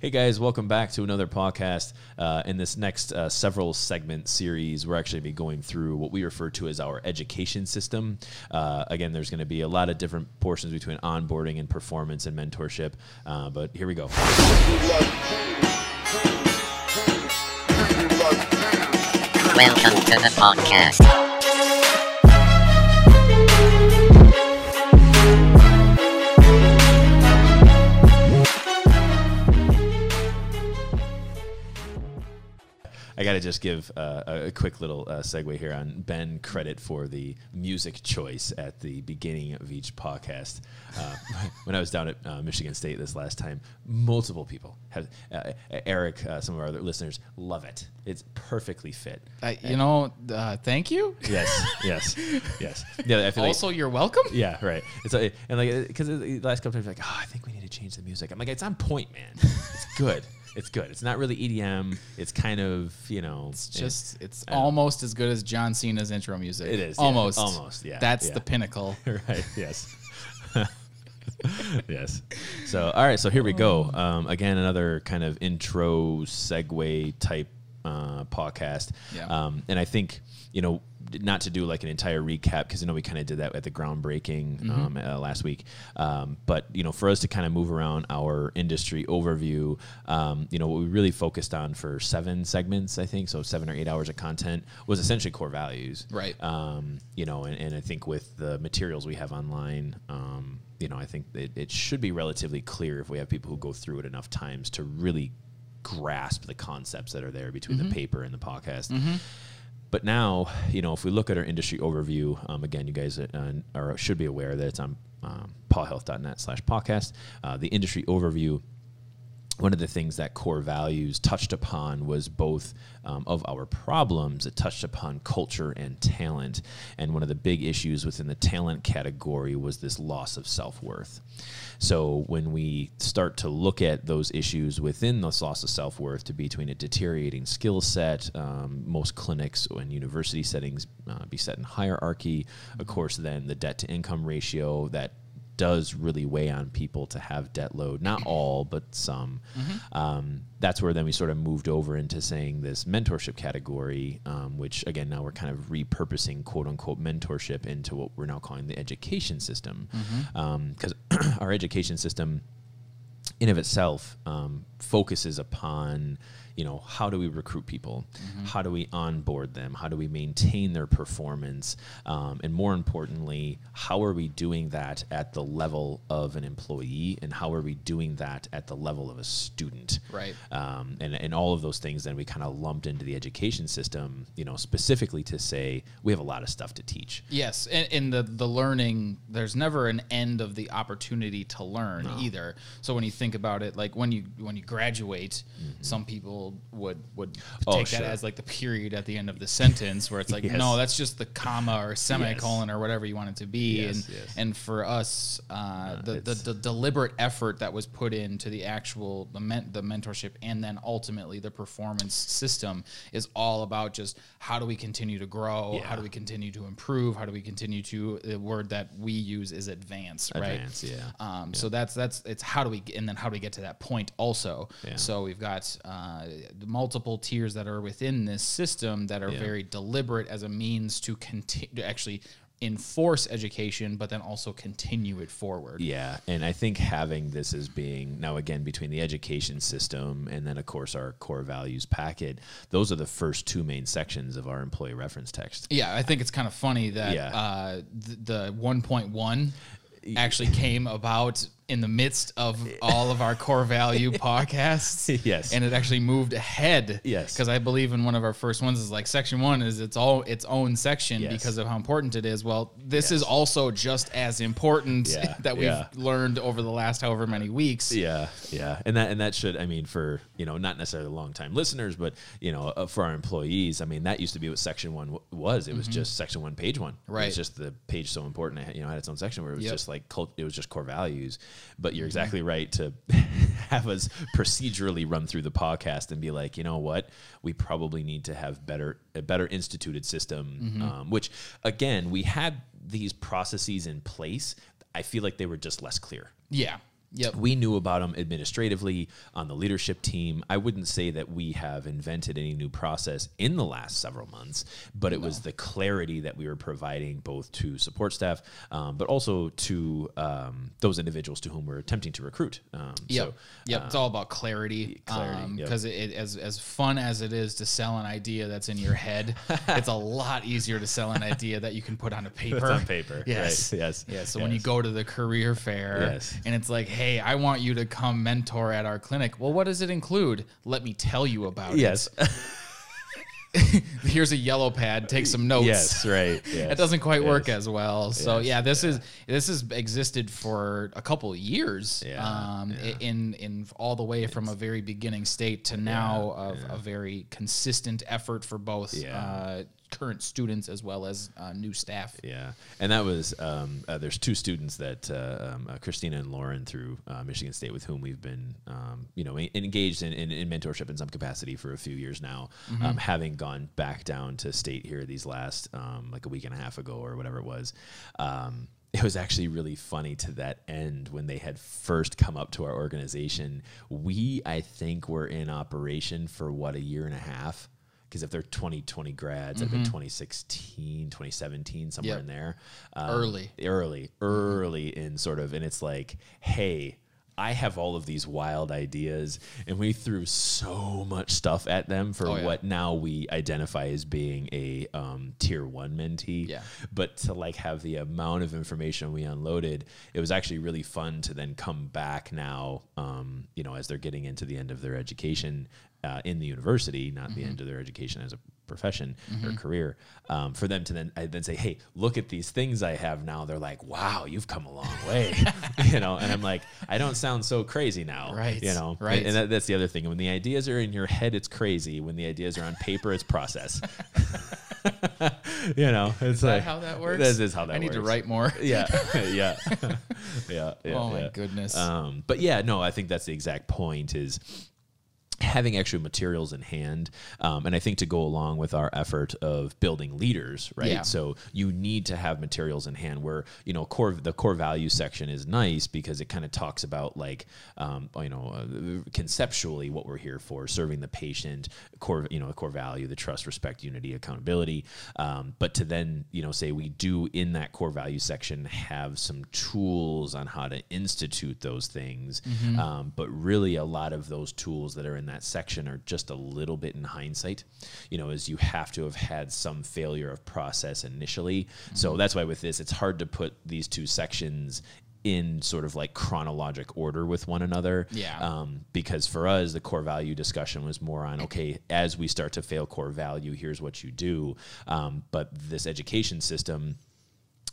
Hey guys, welcome back to another podcast. Uh, in this next uh, several segment series, we're actually be going through what we refer to as our education system. Uh, again, there's going to be a lot of different portions between onboarding and performance and mentorship. Uh, but here we go. Welcome to the podcast. I got to just give uh, a, quick little uh, segue here on Ben credit for the music choice at the beginning of each podcast. Uh, when I was down at uh, Michigan State this last time, multiple people have uh, Eric, uh, some of our other listeners, love it. It's perfectly fit. Uh, you know, uh, thank you. Yes, yes, yes. Yeah, I feel Also, you're welcome. yeah, right. It's like, and like because the last couple times, like, oh, I think we need to change the music. I'm like, it's on point, man. It's good. It's good. It's not really EDM. It's kind of you know, It's just, it's I know. almost as good as John Cena's intro music. It is, yeah. almost, Almost, yeah, That's yeah. the pinnacle. right. Yes. yes. So, all right. So here we go. Um, again, another kind of intro segue type uh, podcast. Yeah. Um, and I think you know not to do like an entire recap because I know we kind of did that at the groundbreaking Mm-hmm. um, uh, last week. Um, but you know, for us to kind of move around our industry overview, um, you know, what we really focused on for seven segments, I think, so seven or eight hours of content was essentially core values Right. um, you know, and, and I think with the materials we have online, um, you know, I think it, it should be relatively clear if we have people who go through it enough times to really grasp the concepts that are there between the paper and the podcast. But now, you know, if we look at our industry overview, um, again, you guys uh, are, should be aware that it's on um, pawhealth.net slash podcast. Uh, the industry overview one of the things that core values touched upon was both um, of our problems it touched upon culture and talent. And one of the big issues within the talent category was this loss of self-worth. So when we start to look at those issues within this loss of self-worth to between a deteriorating skill set um, most clinics and university settings uh, be set in hierarchy. Of course then the debt to income ratio that does really weigh on people to have debt load. Not all, but some. Um, that's where then we sort of moved over into saying this mentorship category, um, which again now we're kind of repurposing quote unquote mentorship into what we're now calling the education system, because our education system in of itself um, focuses upon you know how do we recruit people? How do we onboard them? How do we maintain their performance? Um, and more importantly how are we doing that at the level of an employee? And how are we doing that at the level of a student? Right. um, and, and all of those things then we kind of lumped into the education system you know specifically to say we have a lot of stuff to teach. Yes, and, and the the learning, there's never an end of the opportunity to learn either. So when you think about it, like when you when you graduate, some people would would. Oh, take sure. that as like the period at the end of the sentence, where it's like, Yes. no, that's just the comma or semicolon or whatever you want it to be. Yes, and yes. and for us, uh, the, the the deliberate effort that was put into the actual the men, the mentorship and then ultimately the performance system is all about just how do we continue to grow, Yeah. how do we continue to improve, how do we continue to the word that we use is advance, right? Yeah. Um, So that's that's it's how do we and then how do we get to that point also? Yeah. So we've got uh, multiple tiers that are within this system that are Yeah. very deliberate as a means to continue to actually enforce education, but then also continue it forward. Yeah, and I think having this as being now again between the education system and then of course our core values packet, those are the first two main sections of our employee reference text. Yeah, I think it's kind of funny that Yeah. uh, th- the 1.1 actually came about in the midst of all of our core value podcasts. Yes. And it actually moved ahead. Yes. Because I believe in one of our first ones is like section one is its all its own section Yes. because of how important it is. Well, this is also just as important Yeah, that we've yeah. learned over the last however many weeks. Yeah, yeah, and that and that should I mean for you know not necessarily long time listeners, but you know uh, for our employees, I mean that used to be what section one w- was. It was just section one, page one. It Mm-hmm. Right. was just the page so important. It had, you know had its own section where it was Yep. just like cult, it was just core values. But Mm-hmm. you're exactly right to have us procedurally run through the podcast and be like, you know what, we probably need to have better a better instituted system. Mm-hmm. Um, which again, we had these processes in place. I feel like they were just less clear. Yeah. Yep. we knew about them administratively on the leadership team. I wouldn't say that we have invented any new process in the last several months, but it was the clarity that we were providing both to support staff, um, but also to um, those individuals to whom we're attempting to recruit. Um, Yep. So, yep. it's all about clarity. clarity, yep. Because it, it, as as fun as it is to sell an idea that's in your head, it's a lot easier to sell an idea that you can put on a paper. on paper, Yes. right, yes, Yeah. So when you go to the career fair Yes. and it's like, hey, I want you to come mentor at our clinic. Well, what does it include? Let me tell you about yes, it. Yes. here's a yellow pad. Take some notes. yes, right. Yes. It doesn't quite work as well. So Yes, yeah, this is this has existed for a couple of years. Yeah, um, yeah. in in all the way from a very beginning state to now of a very consistent effort for both Yeah. uh, current students as well as uh, new staff. Yeah, and that was um, uh, there's two students that uh, um, uh, Christina and Lauren through uh, Michigan State with whom we've been um, you know en- engaged in, in, in mentorship in some capacity for a few years now, um, having gone back down to state here these last um, like a week and a half ago or whatever it was. Um, it was actually really funny to that end when they had first come up to our organization. We, I think, were in operation for what a year and a half because if they're 2020 grads, I've been 2016, 2017, somewhere Yep. in there. Um, Early. Early, early in sort of, and it's like, hey, I have all of these wild ideas, and we threw so much stuff at them for Oh, yeah. what now we identify as being a um, tier one mentee. Yeah. But to like have the amount of information we unloaded, it was actually really fun to then come back now, um, you know, as they're getting into the end of their education uh, in the university, not the end of their education as a profession or career, um, for them to then I then say, hey, look at these things I have now. They're like, wow, you've come a long way, you know. And I'm like, I don't sound so crazy now, Right, You know, right. And that, that's the other thing. When the ideas are in your head, it's crazy. When the ideas are on paper, it's process. you know, it's Is that like how that works? This is how that I need works. to write more. Yeah, yeah, yeah, yeah. Oh my yeah. goodness. Um, but yeah, no, I think that's the exact point. Is having extra materials in hand um, and i think to go along with our effort of building leaders right? Yeah. so you need to have materials in hand where you know core the core value section is nice because it kind of talks about like um, you know uh, conceptually what we're here for serving the patient core you know the core value the trust respect unity accountability. Um, but to then you know say we do in that core value section have some tools on how to institute those things. Um, but really a lot of those tools that are in that section are just a little bit in hindsight you know as you have to have had some failure of process initially. So that's why with this it's hard to put these two sections in sort of like chronologic order with one another. Yeah. um, because for us the core value discussion was more on okay as we start to fail core value here's what you do. Um, but this education system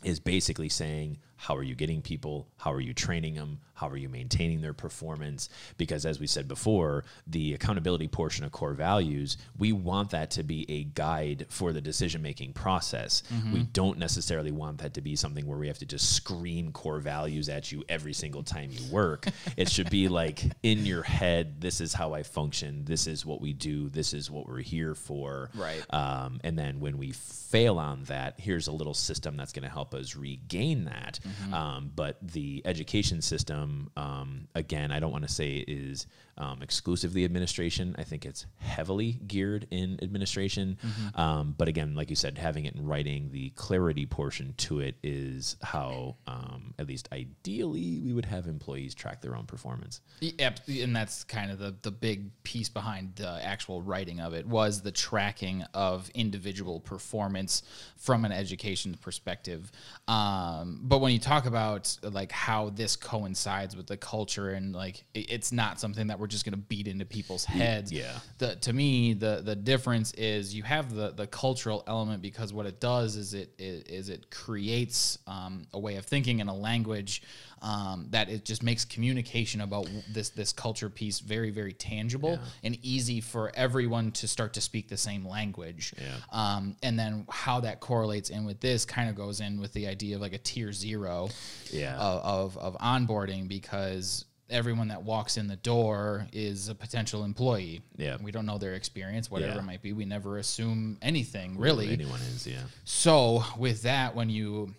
is basically saying how are you getting people? How are you training them? How are you maintaining their performance? Because as we said before the accountability portion of core values we want that to be a guide for the decision making process we don't necessarily want that to be something where we have to just scream core values at you every single time you work. It should be like in your head this is how i function this is what we do this is what we're here for. Right. um, and then when we fail on that, here's a little system that's going to help us regain that. Um, but the education system, um, again, I don't want to say is um, exclusively administration. I think it's heavily geared in administration. Um, but again, like you said, having it in writing, the clarity portion to it is how, um, at least ideally, we would have employees track their own performance. Yep, and that's kind of the the big piece behind the actual writing of it was the tracking of individual performance from an education perspective. Um, but when you talk about like how this coincides with the culture and like it- it's not something that we're just going to beat into people's heads. yeah. The to me the the difference is you have the the cultural element because what it does is it is, it creates um, a way of thinking and a language um, that it just makes communication about this this culture piece very very tangible and easy for everyone to start to speak the same language. Yeah. Um, and then how that correlates in with this kind of goes in with the idea of like a tier zero Yeah. of, of, of onboarding because everyone that walks in the door is a potential employee. Yeah. We don't know their experience, whatever Yeah. it might be. We never assume anything really. Anyone is, yeah. So with that, when you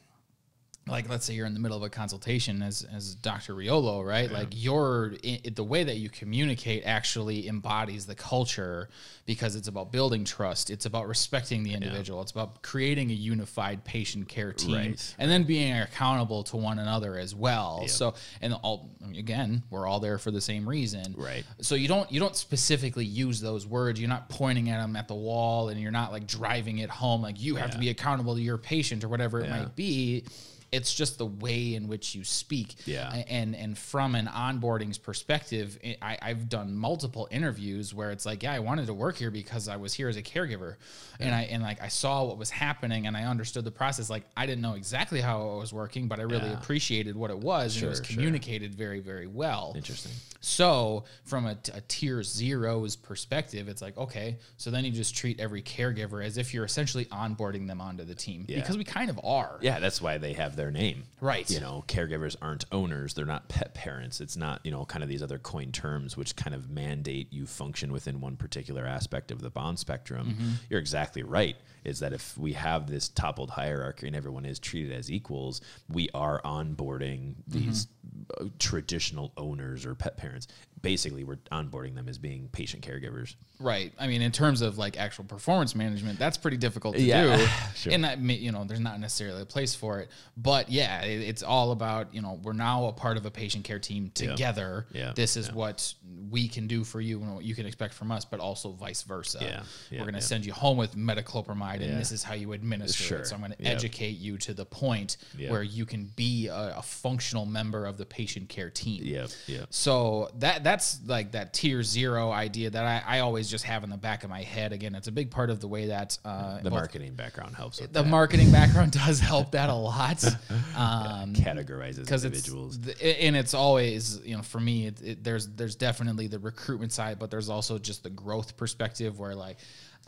like let's say you're in the middle of a consultation as as Dr. Riolo, right? Like your i the way that you communicate actually embodies the culture because it's about building trust, it's about respecting the individual, it's about creating a unified patient care team Right. and then being accountable to one another as well. So and all again, we're all there for the same reason. Right. So you don't you don't specifically use those words. You're not pointing at them at the wall and you're not like driving it home like you have to be accountable to your patient or whatever it Yeah. might be. It's just the way in which you speak. Yeah. And and from an onboarding's perspective, I, I've done multiple interviews where it's like, yeah, I wanted to work here because I was here as a caregiver, and I and like I saw what was happening and I understood the process. Like I didn't know exactly how it was working, but I really Yeah. appreciated what it was, and it was Sure, sure. communicated very very well. Interesting. So, from a, a tier zero's perspective, it's like, okay, so then you just treat every caregiver as if you're essentially onboarding them onto the team Yeah. because we kind of are. Yeah, that's why they have their name. Right. You know, caregivers aren't owners. They're not pet parents. It's not, you know, kind of these other coined terms which kind of mandate you function within one particular aspect of the bond spectrum. Mm-hmm. You're exactly right. Is that if we have this toppled hierarchy and everyone is treated as equals, we are onboarding these Mm-hmm. traditional owners or pet parents. Basically, we're onboarding them as being patient caregivers. Right. I mean, in terms of like actual performance management, that's pretty difficult to Yeah, do. sure. And that, you know, there's not necessarily a place for it. But yeah, it, it's all about, you know, we're now a part of a patient care team together. Yeah, This is what we can do for you and what you can expect from us, but also vice versa. Yeah, yeah, we're going to yeah. send you home with metoclopramide, Yeah. and this is how you administer Sure. it. So I'm going to educate you to the point where you can be a, a functional member of the patient care team. Yep. Yep. So that, that that's like that tier zero idea that I, I always just have in the back of my head. Again, it's a big part of the way that uh, The marketing background helps with the that. marketing background does help that a lot. Um, categorizes because individuals. it's and it's always you know for me it, it, there's there's definitely the recruitment side but there's also just the growth perspective where like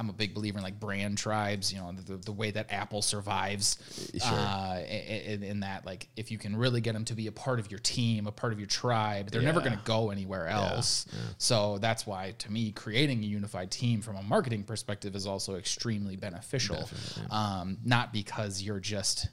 I'm a big believer in like brand tribes you know the, the way that Apple survives Sure. uh, in, in that like if you can really get them to be a part of your team a part of your tribe they're never going to go anywhere else. so that's why to me creating a unified team from a marketing perspective is also extremely beneficial. Um, not because you're just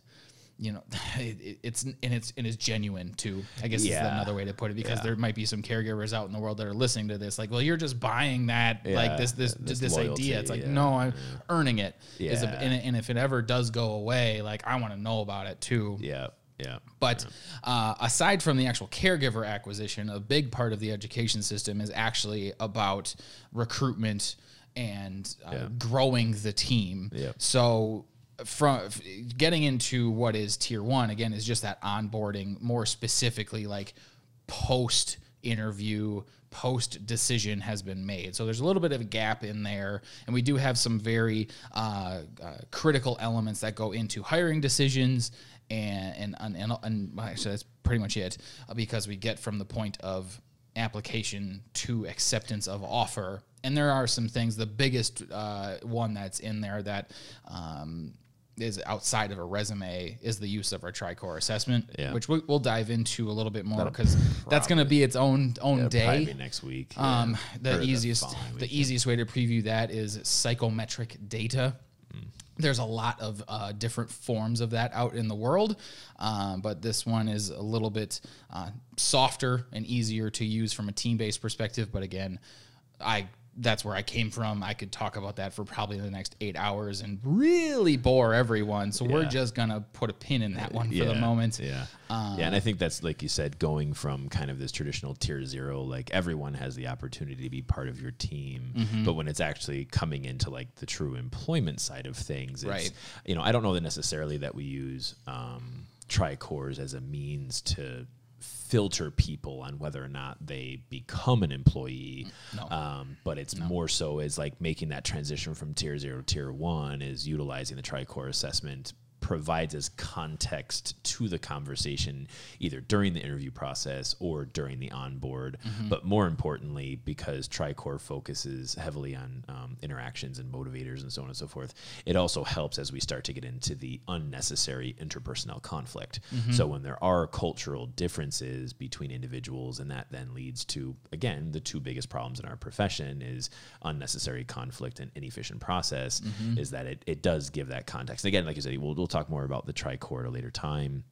you know, it, it- it's and it's and it's genuine too. I guess is another way to put it because Yeah. there might be some caregivers out in the world that are listening to this, like, well, you're just buying that, like this this this this, loyalty, idea. It's like, yeah, no, I'm earning it. Is a- Yeah. and, and if it ever does go away, like I want to know about it too. yeah. Yeah. But uh, aside from the actual caregiver acquisition, a big part of the education system is actually about recruitment and uh, Yeah. growing the team. Yeah. So from getting into what is tier one again is just that onboarding more specifically like post interview post decision has been made. So there's a little bit of a gap in there and we do have some very uh, uh, critical elements that go into hiring decisions and and and, and, actually that's pretty much it uh, because we get from the point of application to acceptance of offer. And there are some things the biggest uh, one that's in there that um, is outside of a resume is the use of our tricor assessment Yeah. which we, we'll dive into a little bit more because that's going to be its own own day next week. um, yeah. the Or easiest, the easiest way to preview that is psychometric data. There's a lot of uh, different forms of that out in the world, um, but this one is a little bit uh, softer and easier to use from a team-based perspective. But again, I that's where I came from. I could talk about that for probably the next eight hours and really bore everyone. So we're just gonna put a pin in that one for the moment. Yeah. Um, yeah. And I think that's, like you said, going from kind of this traditional tier zero, like everyone has the opportunity to be part of your team. Mm-hmm. But when it's actually coming into like the true employment side of things, it's, Right. you know, I don't know that necessarily that we use um, tricores as a means to filter people on whether or not they become an employee No. um, but it's more so as like making that transition from tier zero to tier one is utilizing the tricore assessment provides us context to the conversation either during the interview process or during the onboard. Mm-hmm. But more importantly because tricore focuses heavily on um, interactions and motivators and so on and so forth it also helps as we start to get into the unnecessary interpersonal conflict. Mm-hmm. So when there are cultural differences between individuals and that then leads to again the two biggest problems in our profession is unnecessary conflict and inefficient process mm-hmm. is that it, it does give that context. Again like you said we'll, we'll talk more about the a later time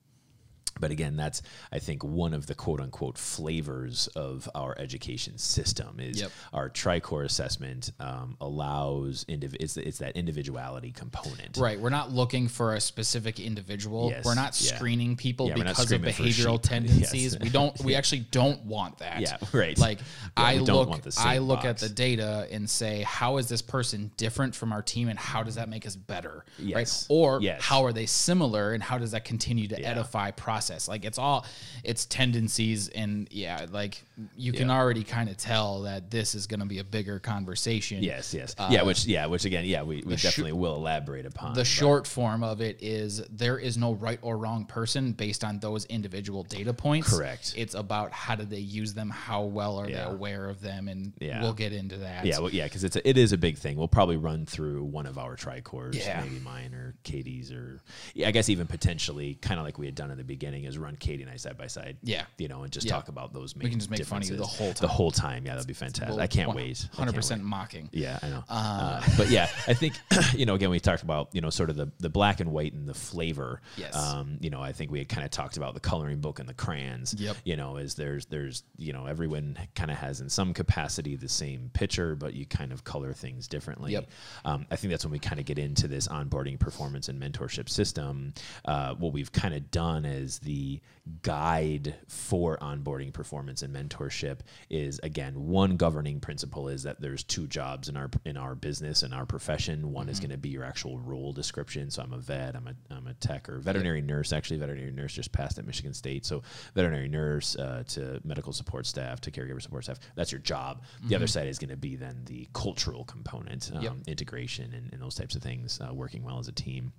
but again, that's I think one of the quote unquote flavors of our education system is Yep. our Tricor assessment um, allows indiv- it's, it's that individuality component. Right. We're not looking for a specific individual. Yes, We're not yeah. screening people Yeah, because of behavioral tendencies. Yes. We don't we actually don't want that. Yeah, right. Like Yeah, I look want the I look at the data and say, how is this person different from our team and how does that make us better? Yes. Right. Or Yes. how are they similar and how does that continue to Yeah. edify process? Like it's all it's tendencies and yeah, like you can Yeah. already kind of tell that this is gonna be a bigger conversation. Yes, yes, yeah. Which, yeah, which again, yeah, we, we Uh, definitely will elaborate upon The but- short form of it is there is no right or wrong person based on those individual data points. Correct. It's about how do they use them, how well are Yeah. they aware of them, and Yeah. we'll get into that. Yeah, well, yeah, because it's a, it is a big thing. We'll probably run through one of our tricores, Yeah. maybe mine or Katie's, or yeah, I guess even potentially, kind of like we had done in the beginning, is run Katie and I side by side. Yeah. you know, and just Yeah. talk about those. Main can just make fun of you the whole The whole time, yeah, that'd be fantastic. I can't wait. I Hundred can't percent wait. mocking. Yeah, I know. Uh, but yeah, I think you know. Again, we talked about you know sort of the the black and white and the flavor. Yes. Um, you know, I think we had kind of talked about the coloring book and the crayons. Yep. You know, is there's there's you know everyone kind of has in some capacity the same picture, but you kind of color things differently. Yep. Um, I think that's when we kind of get into this onboarding, performance, and mentorship system. Uh, what we've kind of done as the guide for onboarding, performance, and mentorship is again one governing principle is that there's two jobs in our in our business and our profession. One is going to be your actual role description. So I'm a vet, I'm a I'm a tech or veterinary nurse. Actually, veterinary nurse just passed at Michigan State. So veterinary nurse uh, to medical support staff to caregiver support staff. That's your job. The other side is going to be then the cultural component, um, Yep. integration, and, and those types of things, uh, working well as a team.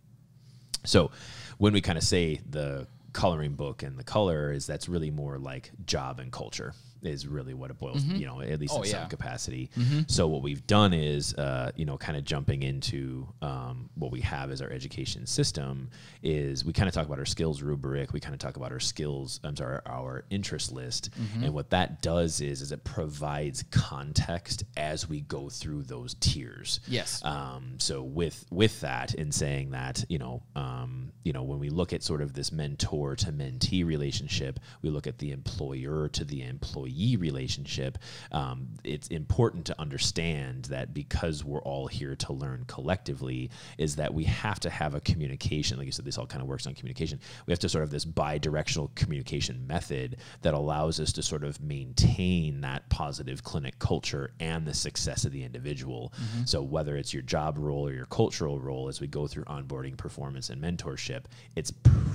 So when we kind of say the coloring book and the color is that's really more like job and culture is really what it boils, you know, at least Oh, in yeah. Mm-hmm. some capacity. So what we've done is, uh, you know, kind of jumping into um, what we have as our education system is we kind of talk about our skills rubric. We kind of talk about our skills, I'm sorry, our interest list. Mm-hmm. And what that does is, is it provides context as we go through those tiers. Yes. Um, so with with that, in saying that, you know, um, you know, when we look at sort of this mentor to mentee relationship, we look at the employer to the employee relationship. Um, it's important to understand that because we're all here to learn collectively, is that we have to have a communication. Like you said, this all kind of works on communication. We have to sort of this bi-directional communication method that allows us to sort of maintain that positive clinic culture and the success of the individual. So whether it's your job role or your cultural role, as we go through onboarding, performance, and mentorship, it's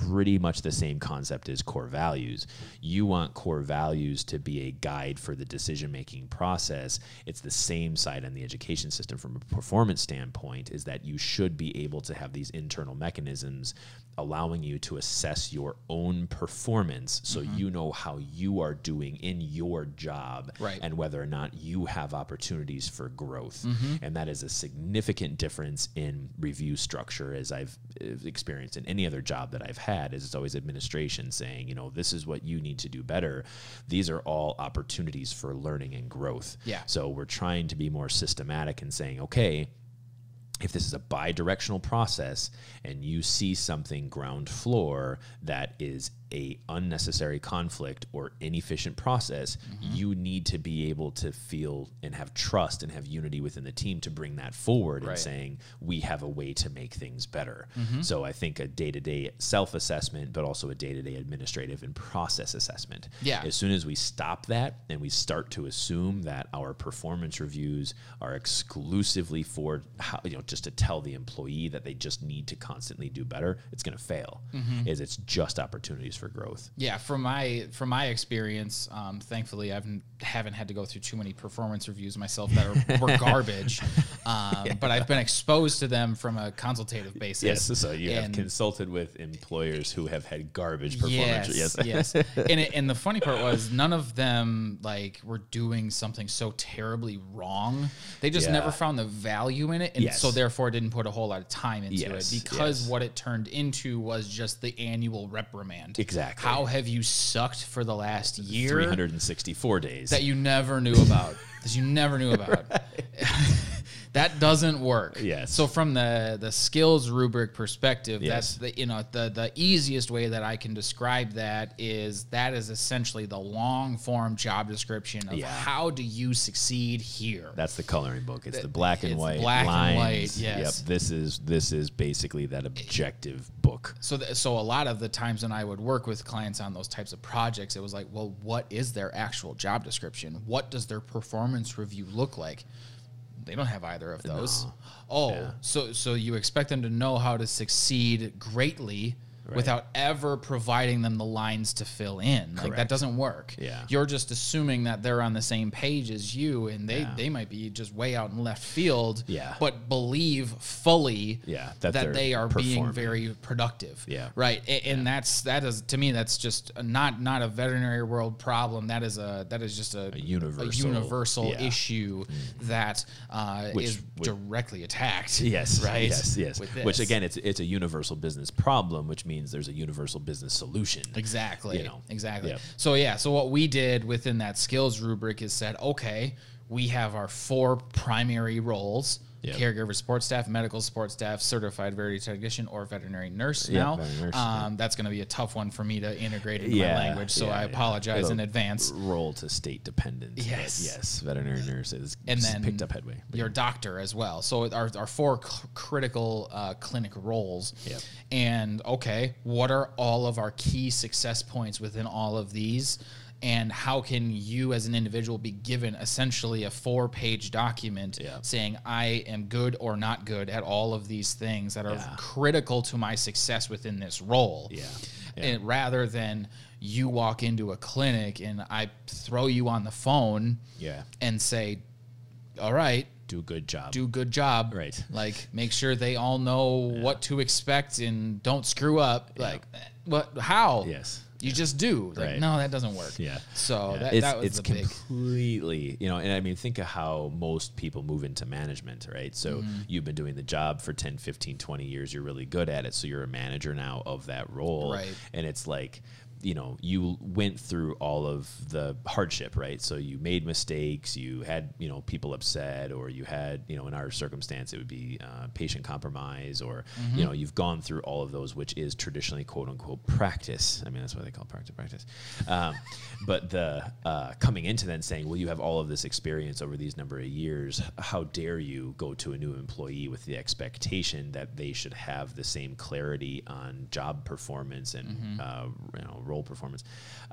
pretty much the same concept as core values. You want core values to be a guide for the decision making process. It's the same side on the education system from a performance standpoint, is that you should be able to have these internal mechanisms allowing you to assess your own performance so you know how you are doing in your job Right. and whether or not you have opportunities for growth. And that is a significant difference in review structure as I've uh, experienced in any other job that I've had is it's always administration saying, you know, this is what you need to do better. These are all opportunities for learning and growth. Yeah. So we're trying to be more systematic and saying, okay, if this is a bi-directional process and you see something ground floor that is a unnecessary conflict or inefficient process Mm-hmm. you need to be able to feel and have trust and have unity within the team to bring that forward Right. and saying we have a way to make things better Mm-hmm. so i think a day-to-day self-assessment but also a day-to-day administrative and process assessment Yeah. as soon as we stop that and we start to assume that our performance reviews are exclusively for how, you know just to tell the employee that they just need to constantly do better it's going to fail Mm-hmm. is it's just opportunities for growth Yeah, from my from my experience, um, thankfully I haven't haven't had to go through too many performance reviews myself that are, were garbage, um, but I've been exposed to them from a consultative basis. yes so you have consulted with employers who have had garbage performance Yes, yes yes. And it, and the funny part was none of them like were doing something so terribly wrong. They just Yeah. never found the value in it, and Yes. so therefore didn't put a whole lot of time into Yes, it because what it turned into was just the annual reprimand. Exactly. How have you sucked for the last year 364 days that you never knew about? that you never knew about. that doesn't work. Yes. So from the the skills rubric perspective, Yes. that's the you know the the easiest way that I can describe that is that is essentially the long form job description of Yeah. how do you succeed here. That's the coloring book. It's the black and It's white black and lines. white, yes. Yep. This is this is basically that objective book. So, th- so a lot of the times when I would work with clients on those types of projects, it was like, well, what is their actual job description? What does their performance review look like? They don't have either of those. No. Oh, Yeah. so so you expect them to know how to succeed greatly without ever providing them the lines to fill in. Like that doesn't work. Yeah. You're just assuming that they're on the same page as you and they, Yeah. they might be just way out in left field. Yeah. But believe fully Yeah, that, that they are being very productive. Yeah. Right. A- And that's that is to me that's just not not a veterinary world problem. That is a that is just a, A universal- universal yeah. Mm. issue that uh, Which is would- directly attacked. Yes. Right. Yes. Yes. Which again, it's it's a universal business problem, which means there's a universal business solution. Exactly. You know. Exactly. Yep. So yeah, so what we did within that skills rubric is said, okay, we have our four primary roles. Yep. Caregiver support staff, medical support staff, certified veterinary technician, or veterinary nurse Yeah, now. veterinary nurse, um, That's going to be a tough one for me to integrate into my language, so yeah, I yeah. apologize in advance. Role to state dependent. Yes. yes. Veterinary nurses and then picked up headway. Your doctor as well. So our, our four critical uh, clinic roles. Yep. And okay, what are all of our key success points within all of these? And how can you as an individual be given essentially a four page document Yeah. saying, I am good or not good at all of these things that are Yeah. critical to my success within this role? Yeah. Yeah. And rather than you walk into a clinic and I throw you on the phone Yeah. and say, all right, Do a good job. do a good job. Right. Like make sure they all know what to expect and don't screw up. Like eh, what how? Yes. You just do. Like, Right. no, that doesn't work. Yeah. So Yeah. that, it's, that was it's the big completely, you know, and I mean, think of how most people move into management, right? So Mm-hmm. you've been doing the job for 10, 15, 20 years. You're really good at it. So you're a manager now of that role. Right. And it's like, you know, you went through all of the hardship, right? So you made mistakes, you had, you know, people upset, or you had, you know, in our circumstance, it would be uh, patient compromise, or, Mm-hmm. you know, you've gone through all of those, which is traditionally quote unquote practice. I mean, that's why they call practice practice. Um, but the uh, coming into then saying, well, you have all of this experience over these number of years. How dare you go to a new employee with the expectation that they should have the same clarity on job performance and Mm-hmm. uh, you know role performance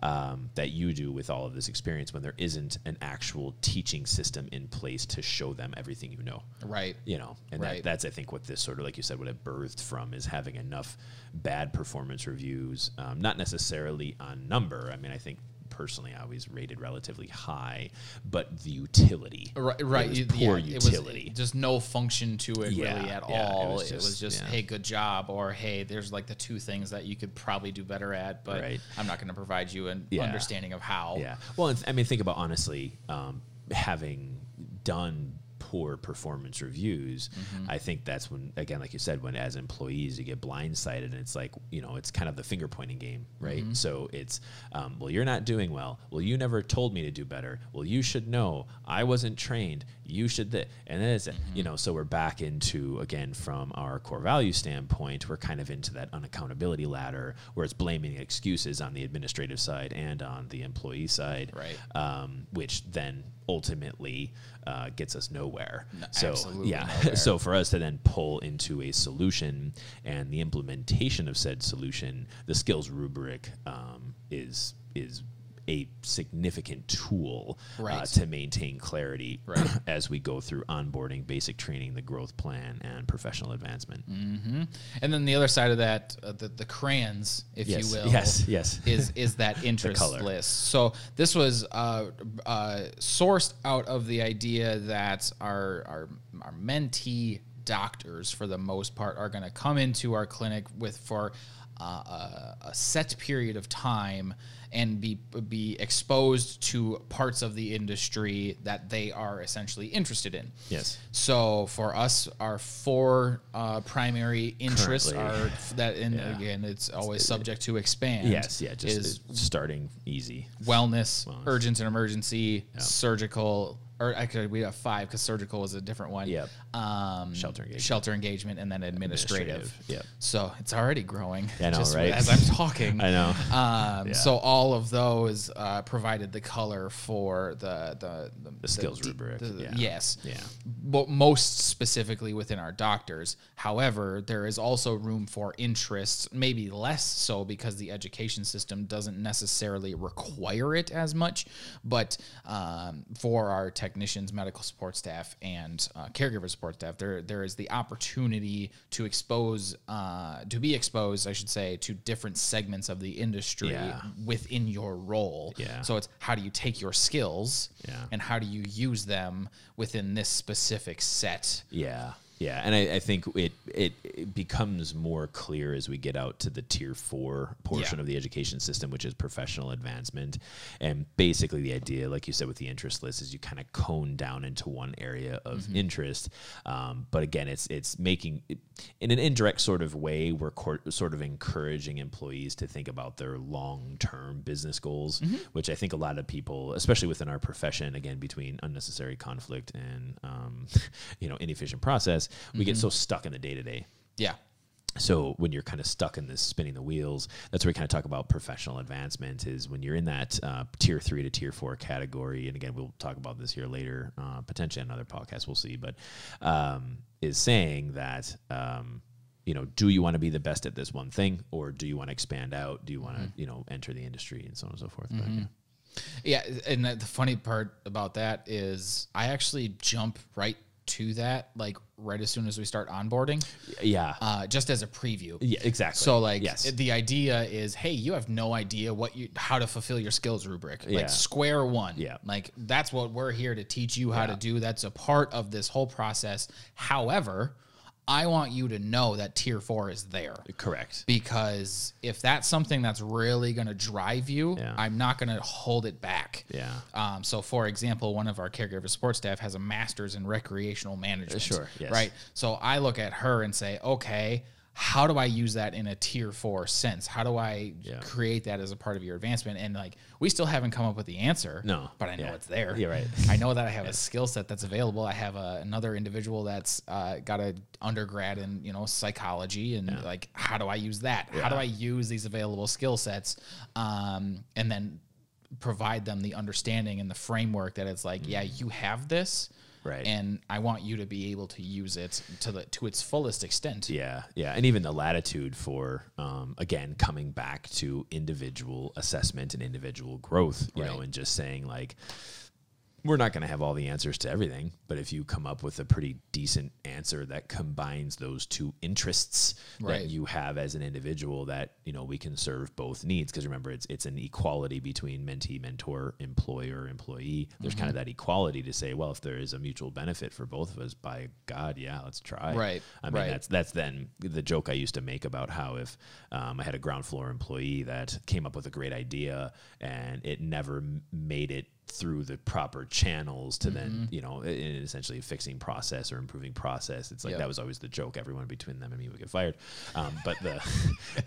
um, that you do with all of this experience when there isn't an actual teaching system in place to show them everything you know right. you know and Right. that, that's i think what this sort of like you said what it birthed from is having enough bad performance reviews um, not necessarily on number i mean i think personally i always rated relatively high but the utility Right, right. it was poor yeah, utility It was just no function to it Yeah, really at yeah, it all. was It was just- just, yeah. hey, good job, or hey, there's like the two things that you could probably do better at, but Right. I'm not going to provide you an understanding of how. Yeah. Well, I mean, think about honestly um, having done poor performance reviews. Mm-hmm. I think that's when, again, like you said, when as employees you get blindsided, and it's like you know, it's kind of the finger pointing game, right? Mm-hmm. So it's, um, well, you're not doing well. Well, you never told me to do better. Well, you should know. I wasn't trained. You should. Th-. And then it's, Mm-hmm. you know, so we're back into again from our core value standpoint, we're kind of into that unaccountability ladder where it's blaming excuses on the administrative side and on the employee side Right. um, which then ultimately uh, gets us nowhere. so yeah, nowhere. so for us to then pull into a solution and the implementation of said solution, the skills rubric um, is is a significant tool uh, to maintain clarity Right. as we go through onboarding, basic training, the growth plan, and professional advancement. And then the other side of that, uh, the, the crayons, if Yes, you will, yes, yes. is is that interest list. So this was uh, uh, sourced out of the idea that our our, our mentee doctors, for the most part, are going to come into our clinic with for uh, a, a set period of time and be be exposed to parts of the industry that they are essentially interested in. Yes. So for us, our four uh, primary interests Currently. are that, and Yeah. again, it's always subject to expand. Yes, yeah, just is starting easy. wellness, Wellness. urgent and emergency, surgical, or actually we have five because surgical was a different one. Yep. Um, Shelter engagement. shelter engagement, and then administrative. Administrative, yep. So it's already growing. I know, just right? As I'm talking, I know. Um, Yeah. So all of those uh, provided the color for the the the, skills d- rubric, the- yeah. Yes. Yeah. But most specifically within our doctors. However, there is also room for interests, maybe less so because the education system doesn't necessarily require it as much. But um, for our technicians, medical support staff, and uh, caregiver support staff, there there is the opportunity to expose, uh, to be exposed, I should say, to different segments of the industry Yeah. within your role. Yeah. So it's how do you take your skills Yeah. and how do you use them within this specific set? Yeah, yeah, and I, I think it, it it becomes more clear as we get out to the tier four portion Yeah. of the education system, which is professional advancement, and basically the idea, like you said, with the interest list, is you kind of cone down into one area of Mm-hmm. interest. Um, but again, it's it's making it, in an indirect sort of way, we're cor- sort of encouraging employees to think about their long term business goals, Mm-hmm. which I think a lot of people, especially within our profession, again between unnecessary conflict and um, you know inefficient process, we get so stuck in the day to day. Yeah. So when you're kind of stuck in this spinning the wheels, that's where we kind of talk about professional advancement. Is when you're in that uh, tier three to tier four category, and again we'll talk about this here later, uh, potentially another podcast, we'll see. But um, is saying that um, you know, do you want to be the best at this one thing, or do you want to expand out? Do you want to you know enter the industry and so on and so forth? But, yeah. Yeah. And the funny part about that is I actually jump right to that, like right as soon as we start onboarding, yeah, uh, just as a preview. yeah, exactly. So like yes, the idea is, hey, you have no idea what you how to fulfill your skills rubric. Yeah. Like square one. Yeah. Like that's what we're here to teach you how to do. That's a part of this whole process. However, I want you to know that tier four is there. correct. Because if that's something that's really going to drive you, Yeah. I'm not going to hold it back. Yeah. Um, so, for example, one of our caregiver support staff has a master's in recreational management. Sure, yes. Right. So I look at her and say, okay, how do I use that in a tier four sense? How do I Yeah. create that as a part of your advancement? And like, we still haven't come up with the answer. No. but I know Yeah. it's there. You're right. I know that I have a skill set that's available. I have a, another individual that's uh, got a undergrad in you know psychology, and like, how do I use that? How do I use these available skill sets, um, and then provide them the understanding and the framework that it's like, yeah, you have this, Right. And I want you to be able to use it to the to its fullest extent. Yeah, yeah, and even the latitude for um, again coming back to individual assessment and individual growth, you know, and just saying like we're not going to have all the answers to everything, but if you come up with a pretty decent answer that combines those two interests Right. that you have as an individual, that you know we can serve both needs. Because remember, it's it's an equality between mentee, mentor, employer, employee. There's kind of Mm-hmm. that equality to say, well, if there is a mutual benefit for both of us, by God, yeah, let's try. Right, I mean, right. that's that's then the joke I used to make about how if um, I had a ground floor employee that came up with a great idea and it never made it through the proper channels to then Mm-hmm. you know essentially fixing process or improving process it's like Yep. that was always the joke everyone between them and me would get fired um, but the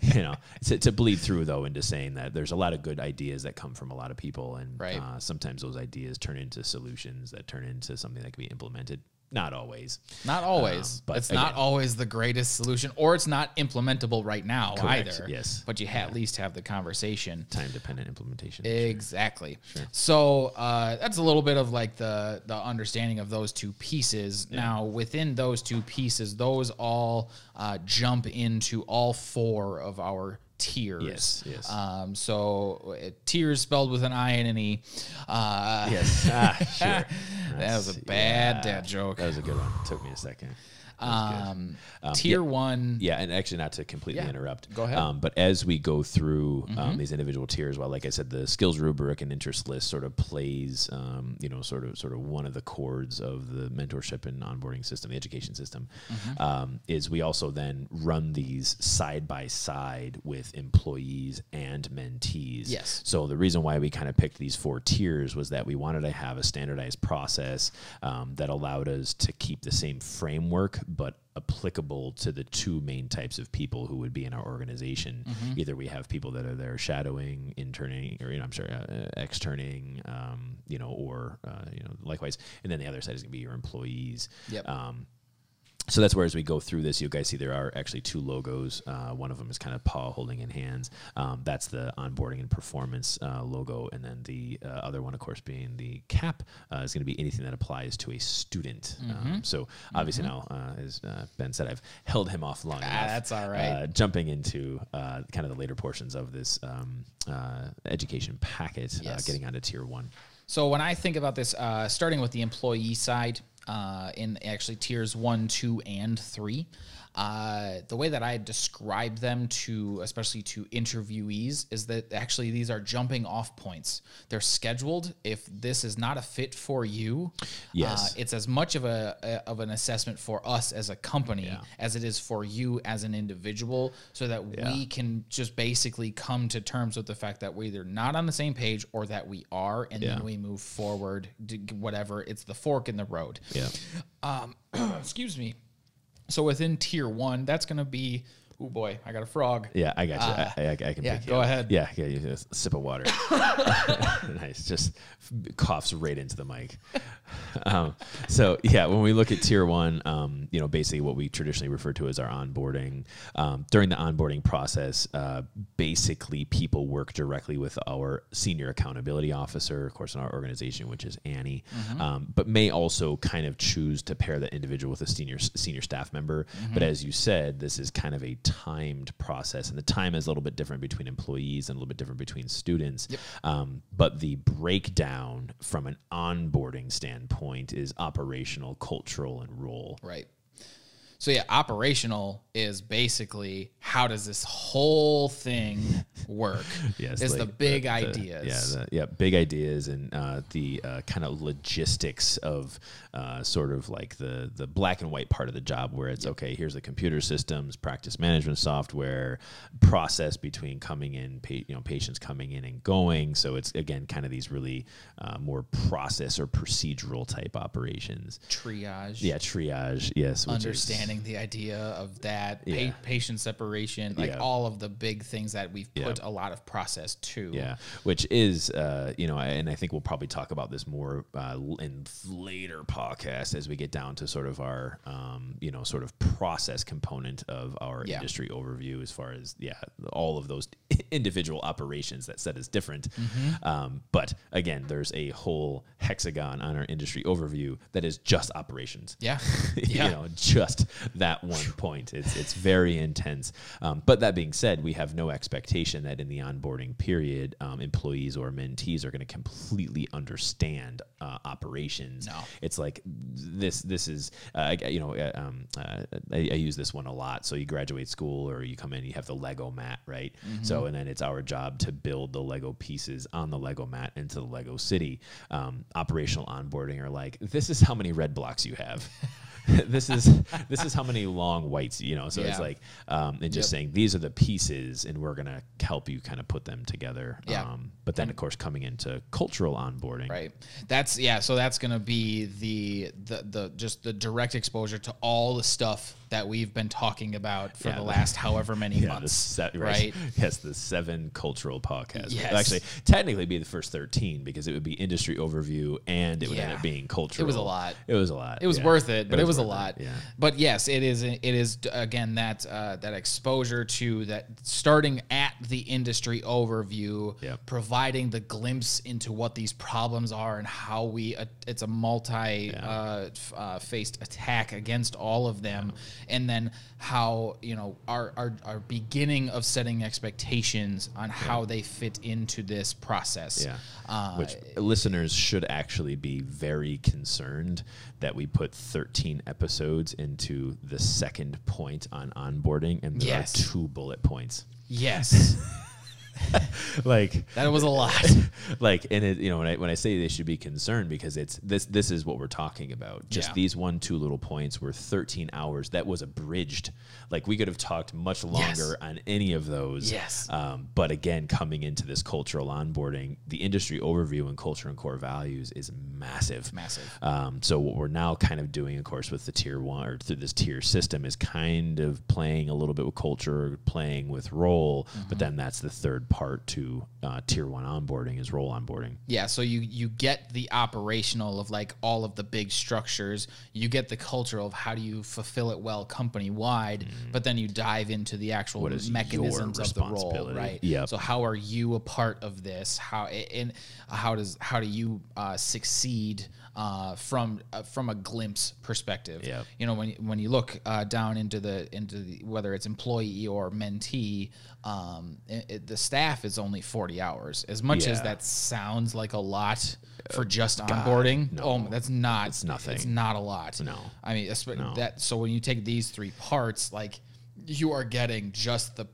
you know to, to bleed through though into saying that there's a lot of good ideas that come from a lot of people and Right. uh, sometimes those ideas turn into solutions that turn into something that can be implemented not always Not always. Um, but it's not always the greatest solution, or it's not implementable right now Correct, either. yes. But you ha- at least have the conversation. time dependent implementation Exactly. So uh, that's a little bit of like the the understanding of those two pieces. Now within those two pieces, those all uh, jump into all four of our tiers. Yes, yes. Um, so uh, tiers spelled with an I and an E. Uh, Yes. Ah, sure. that was a bad yeah. dad joke. That was a good one. Took me a second. That was good. Um, Um, tier yeah. one. Yeah, and actually, not to completely Yeah, interrupt. go ahead. Mm-hmm. Um, but as we go through um, these individual tiers, well, like I said, the skills rubric and interest list sort of plays, um, you know, sort of sort of one of the chords of the mentorship and onboarding system, the education system. Mm-hmm. Um, is we also then run these side by side with employees and mentees. Yes. So the reason why we kind of picked these four tiers was that we wanted to have a standardized process um, that allowed us to keep the same framework, but applicable to the two main types of people who would be in our organization. Either we have people that are there shadowing, interning, or you know, I'm sorry, uh, externing, um, you know, or uh, you know, likewise. And then the other side is going to be your employees. Yep. Um, so that's where as we go through this, you guys see there are actually two logos. Uh, one of them is kind of Paul holding in hands. Um, that's the onboarding and performance uh, logo, and then the uh, other one, of course, being the cap uh, is going to be anything that applies to a student. Mm-hmm. Um, so obviously now, uh, as uh, Ben said, I've held him off long enough. Ah, that's all right. Uh, jumping into uh, kind of the later portions of this um, uh, education packet, uh, Yes. getting onto tier one. So when I think about this, uh, starting with the employee side, uh, in actually tiers one, two, and three, uh, the way that I describe them to, especially to interviewees, is that actually these are jumping off points. They're scheduled. If this is not a fit for you, Yes. uh, it's as much of a, a of an assessment for us as a company Yeah. as it is for you as an individual, so that Yeah. we can just basically come to terms with the fact that we're either not on the same page or that we are, and Yeah. then we move forward. Whatever it's the fork in the road. Yeah. Um, Excuse me. So within tier one, that's going to be. Oh boy, I got a frog. Yeah, I got you. I, I, I can Uh, yeah, pick you go ahead. Yeah, yeah, you just a sip of water. nice, just coughs right into the mic. um, so yeah, when we look at tier one, um, you know, basically what we traditionally refer to as our onboarding. Um, during the onboarding process, uh, basically people work directly with our senior accountability officer, of course, in our organization, which is Annie, Mm-hmm. um, but may also kind of choose to pair the individual with a senior senior staff member. But Mm-hmm. as you said, this is kind of a timed process, and the time is a little bit different between employees and a little bit different between students. Um, but the breakdown from an onboarding standpoint is operational, cultural, and role. Right. So yeah, operational is basically how does this whole thing work? Yes, is the big the- ideas. Yeah, the, yeah, big ideas and uh, the uh, kind of logistics of uh, sort of like the the black and white part of the job, where it's okay. Here's the computer systems, practice management software, process between coming in, pa- you know, patients coming in and going. So it's again kind of these really uh, more process or procedural type operations. triage. Yeah, triage. Yes, which the idea of that pa- Yeah. patient separation, like Yeah. all of the big things that we've Yeah. put a lot of process to. Yeah, which is, uh, you know, and I think we'll probably talk about this more uh, in later podcasts as we get down to sort of our, um, you know, sort of process component of our Yeah. industry overview as far as, yeah, all of those individual operations that set is different. Mm-hmm. Um, but again, there's a whole hexagon on our industry overview that is just operations Yeah. Yeah. you know, just that one point. It's it's very intense. Um, but that being said, we have no expectation that in the onboarding period, um, employees or mentees are going to completely understand uh, operations. No. it's like this. This is uh, you know, uh, um, uh, I, I use this one a lot. So you graduate school or you come in, you have the Lego mat, right? So and then it's our job to build the Lego pieces on the Lego mat into the Lego city. Um, operational onboarding are like this is how many red blocks you have. this is this is how many long whites you know so it's like um, and just Yep. saying these are the pieces and we're gonna help you kind of put them together Yeah. um, but then of course coming into cultural onboarding Right. That's yeah. So that's gonna be the the the just the direct exposure to all the stuff that we've been talking about for Yeah, the last however many yeah, months. se- right. right. Yes, the seven cultural podcasts. Yes. Actually, technically be the first 13 because it would be industry overview and it would end up being cultural. It was a lot. It was a lot. It was yeah. worth it, but it was, a worth lot. Yeah. But yes, it is. It is again that uh, that exposure to that starting at the industry overview, Yep. providing the glimpse into what these problems are and how we. Uh, it's a multi uh, uh, faced attack against all of them, and then how you know our, our our beginning of setting expectations on how they fit into this process. Yeah. Uh, Which listeners should actually be very concerned that we put 13 episodes into the second point on onboarding and there Yes. are two bullet points. Yes. like That was a lot. like and it you know when I when I say they should be concerned because it's this this is what we're talking about. Just Yeah. these one two little points were 13 hours. That was abridged. Like we could have talked much longer on any of those. Yes. Um, but again, coming into this cultural onboarding, the industry overview and culture and core values is massive. Massive. Um, so what we're now kind of doing, of course, with the tier one or through this tier system is kind of playing a little bit with culture, playing with role, Mm-hmm. but then that's the third part to uh, tier one onboarding is role onboarding. Yeah, so you you get the operational of like all of the big structures. You get the cultural of how do you fulfill it well company wide, but then you dive into the actual mechanisms of the role, right? Yep. So how are you a part of this? How and how does how do you uh, succeed uh, from uh, from a glimpse perspective? You know when when you look uh, down into the into the, whether it's employee or mentee, um, it, it- the staff is only forty hours. As much as that sounds like a lot for just onboarding, no. oh, that's not. It's nothing. It's not a lot. No. I mean, No. that. So when you take these three parts, like you are getting just the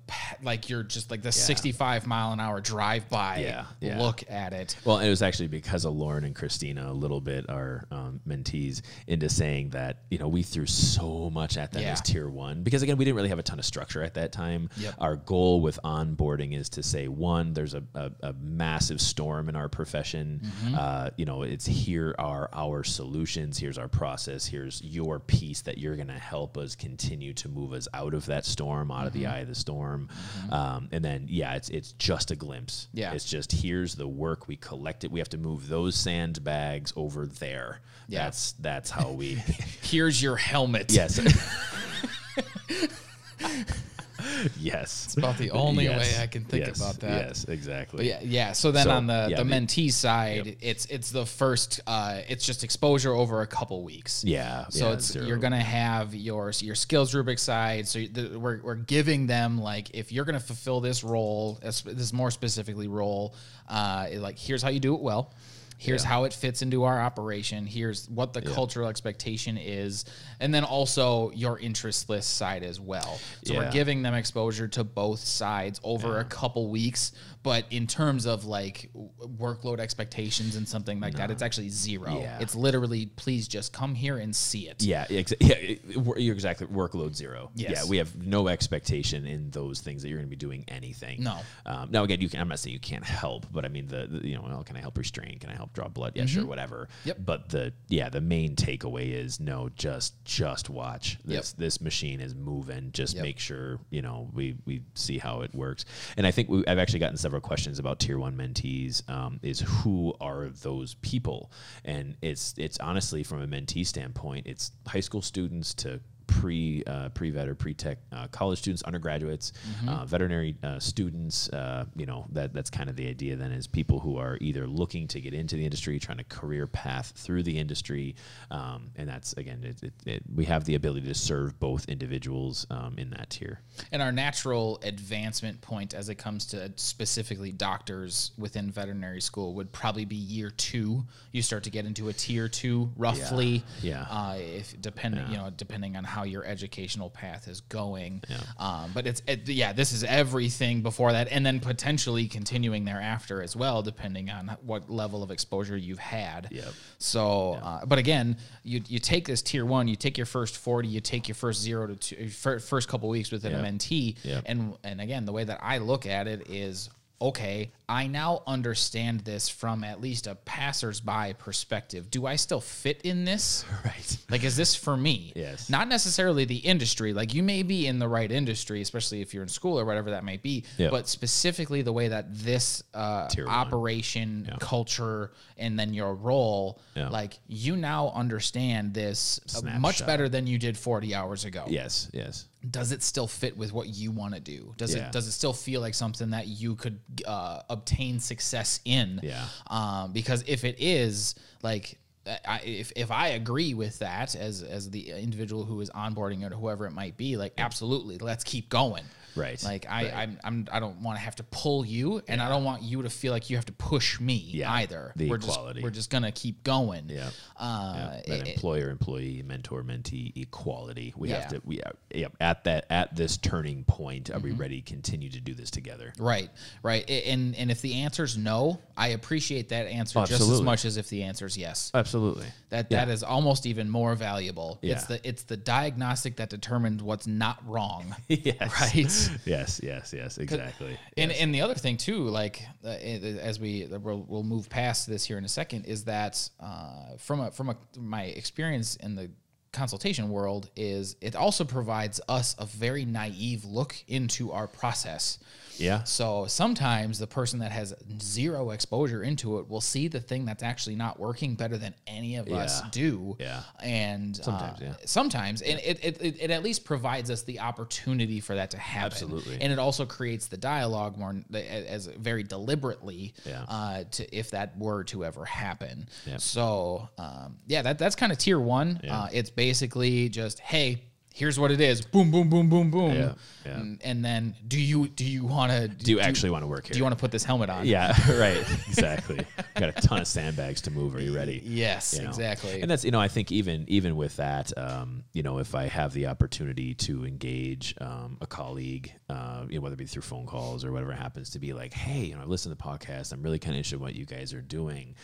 like you're just like the 65 mile an hour drive by Yeah, yeah. look at it. Well, it was actually because of Lauren and Christina a little bit, our um, mentees, into saying that you know we threw so much at them Yeah. as tier one because again we didn't really have a ton of structure at that time. Yep. Our goal with onboarding is to say one, there's a, a, a massive storm in our profession. Mm-hmm. Uh, you know, it's here are our solutions. Here's our process. Here's your piece that you're going to help us continue to move us out of that storm, out of Mm-hmm. the eye of the storm. Um, and then yeah, it's it's just a glimpse. Yeah. It's just here's the work we collected. We have to move those sandbags over there. Yeah. That's that's how we. Here's your helmet. yes. yes. It's about the only Yes. way I can think Yes. about that. Yes, exactly. But yeah, yeah. So then So, on the, yeah, the mentee side, it's it's the first. Uh, it's just exposure over a couple weeks. Yeah. So yeah, it's zero. you're gonna have your your skills rubric side. So the, we're we're giving them like if you're gonna fulfill this role, this more specifically role. Uh, like here's how you do it well. Here's Yeah. how it fits into our operation. Here's what the cultural expectation is, and then also your interest list side as well. So we're giving them exposure to both sides over a couple weeks. But in terms of like w- workload expectations and something like that, it's actually zero. Yeah. It's literally please just come here and see it. Yeah, exa- yeah, it- you're exactly workload zero. Yes. Yeah, we have no expectation in those things that you're going to be doing anything. No. Um, now again, you can. I'm not saying you can't help, but I mean the, the you know, well, can I help restrain? Can I help draw blood? Yeah, sure, whatever. Mm-hmm. Yep. But the yeah, the main takeaway is no, just just watch this. This machine is moving. Just Yep. make sure you know we we see how it works. And I think we, I've actually gotten several questions about tier one mentees. Um, is who are those people? And it's it's honestly from a mentee standpoint, it's high school students to pre uh, pre vet or pre tech uh, college students, undergraduates, uh, veterinary uh, students. Uh, you know that that's kind of the idea. Then is people who are either looking to get into the industry, trying to career path through the industry, um, and that's again, it, it, it, we have the ability to serve both individuals um, in that tier. And our natural advancement point as it comes to specifically doctors within veterinary school would probably be year two. You start to get into a tier two, roughly. Yeah. Uh, if depending, you know, depending on how your educational path is going. Yeah. Um, but it's it, yeah, this is everything before that, and then potentially continuing thereafter as well, depending on what level of exposure you've had. Yep. So, uh, but again, you you take this tier one, you take your first forty, you take your first zero to two, fir- first couple weeks within a Yep. mentee, Yep. and and again, the way that I look at it is. Okay, I now understand this from at least a passersby perspective. Do I still fit in this? Right. Like, is this for me? Yes. Not necessarily the industry. Like, you may be in the right industry, especially if you're in school or whatever that may be. Yep. But specifically, the way that this uh, operation, culture, and then your role, Yeah. like, you now understand this uh, much better than you did 40 hours ago. Yes. Yes. Does it still fit with what you want to do? Does Yeah. it does it still feel like something that you could uh, obtain success in? Yeah. Um, because if it is like I, if, if I agree with that as as the individual who is onboarding it or whoever it might be, like absolutely, let's keep going. Right, Like I right. I'm, I'm I don't want to have to pull you, and I don't want you to feel like you have to push me Yeah, either. the we're equality. just we're just gonna keep going. Yeah. Uh, Yeah, that it- employer employee mentor mentee equality we have to we are yeah, at that at this turning point are Mm-hmm. we ready to continue to do this together Right, right. And and if the answer is no, I appreciate that answer Oh, just as much as if the answer is yes. absolutely That Yeah. that is almost even more valuable. Yeah. It's the it's the diagnostic that determines what's not wrong. yes Right. yes yes yes exactly And and the other thing too, like uh, as we we'll, we'll move past this here in a second, is that uh, from a from a my experience in the consultation world is it also provides us a very naive look into our process. Yeah So sometimes the person that has zero exposure into it will see the thing that's actually not working better than any of us do. Yeah. And Sometimes, uh, yeah. sometimes, and it, it, it, it at least provides us the opportunity for that to happen. Absolutely. And it also creates the dialogue more as very deliberately Yeah. uh, to if that were to ever happen. Yeah. So um, yeah, that that's kind of tier one. Yeah. Uh, it's basically just hey. Here's what it is. Boom, boom, boom, boom, boom. Yeah, yeah. And, and then, do you do you want to do you actually want to work here do you want to put this helmet on? yeah right exactly got a ton of sandbags to move are you ready Yes, you know? exactly. and that's you know i think even even with that um, you know if i have the opportunity to engage um, a colleague uh, you know whether it be through phone calls or whatever it happens to be like hey you know i've listened to the podcast i'm really kind of interested in what you guys are doing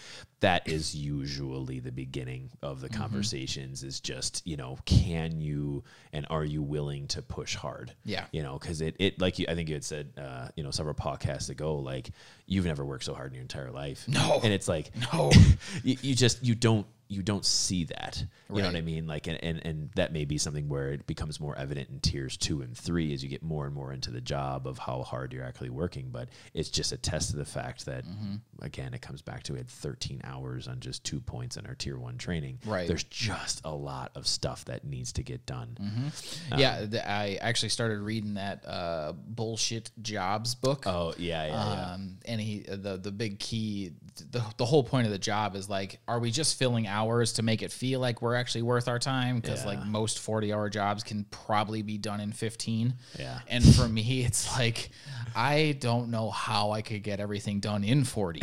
that is usually the beginning of Mm-hmm. the conversations is just you know can you and are you willing to push hard Yeah. You know because it, it like you i think you had said uh, you know several podcasts ago like you've never worked so hard in your entire life No. and it's like No. you, you just you don't you don't see that you know what i mean like and, and and that may be something where it becomes more evident in tiers two and three as you get more and more into the job of how hard you're actually working but it's just a test of the fact that Mm-hmm. again it comes back to it 13 hours on just two points in our tier one training Right. there's just a lot of stuff that needs to get done Mm-hmm. yeah, th- I actually started reading that uh, bullshit jobs book. oh yeah yeah, yeah. Um, and he the the big key the, the whole point of the job is like are we just filling hours to make it feel like we're actually worth our time because Yeah. like most 40 hour jobs can probably be done in 15 Yeah. and for me it's like i don't know how i could get everything done in 40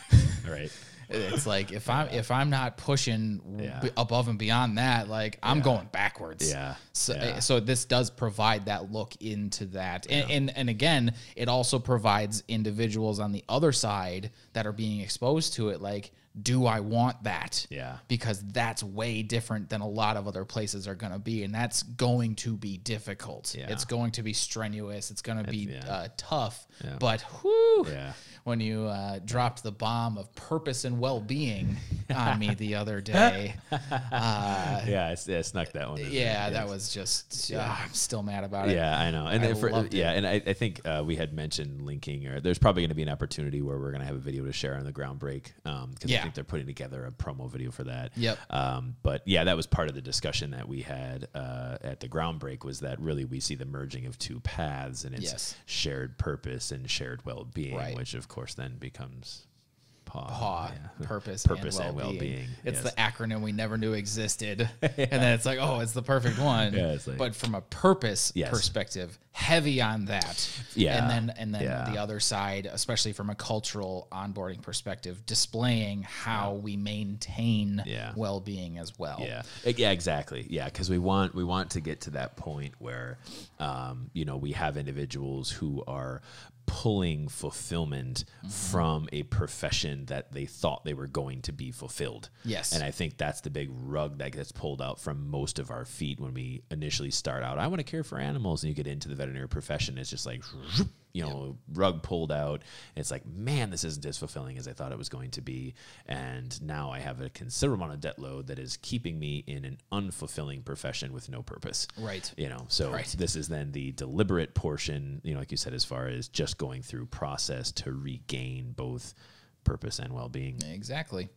right it's like if i'm if i'm not pushing Yeah. b- above and beyond that like i'm going backwards Yeah. so, eh, Yeah. so this does provide that look into that and, and and again it also provides individuals on the other side that are being exposed to it like do i want that Yeah. because that's way different than a lot of other places are going to be and that's going to be difficult Yeah. it's going to be strenuous it's going to be yeah. uh, tough Yeah. but whew, Yeah. when you uh, dropped the bomb of purpose and well-being on me the other day uh, yeah, yeah, I snuck that one. yeah, that was just. ah, I'm still mad about it. Yeah, I know. And I then for, loved it. yeah, and I, I think uh, we had mentioned linking, or there's probably going to be an opportunity where we're going to have a video to share on the ground break because Yeah. I think they're putting together a promo video for that. Yep. Um, but yeah, that was part of the discussion that we had uh, at the ground break was that really we see the merging of two paths and it's Yes. shared purpose and shared well-being, Right. which of course then becomes PAW. Paw, yeah. purpose, Purpose and well-being. well-being, It's yes. the acronym we never knew existed, and then it's like, oh, it's the perfect one. Yeah, like- but from a purpose Yes. perspective, heavy on that. Yeah, and then and then yeah. the other side, especially from a cultural onboarding perspective, displaying how we maintain Yeah. well-being as well. Yeah, yeah, exactly. Yeah, because we want we want to get to that point where, um, you know, we have individuals who are pulling fulfillment Mm-hmm. from a profession that they thought they were going to be fulfilled. Yes. and I think that's the big rug that gets pulled out from most of our feet when we initially start out. I want to care for animals, and you get into the veterinary profession. It's just like. You know, rug pulled out. It's like, man, this isn't as fulfilling as I thought it was going to be. And now I have a considerable amount of debt load that is keeping me in an unfulfilling profession with no purpose. Right. You know, so Right. this is then the deliberate portion, you know, like you said, as far as just going through process to regain both purpose and well being. Exactly.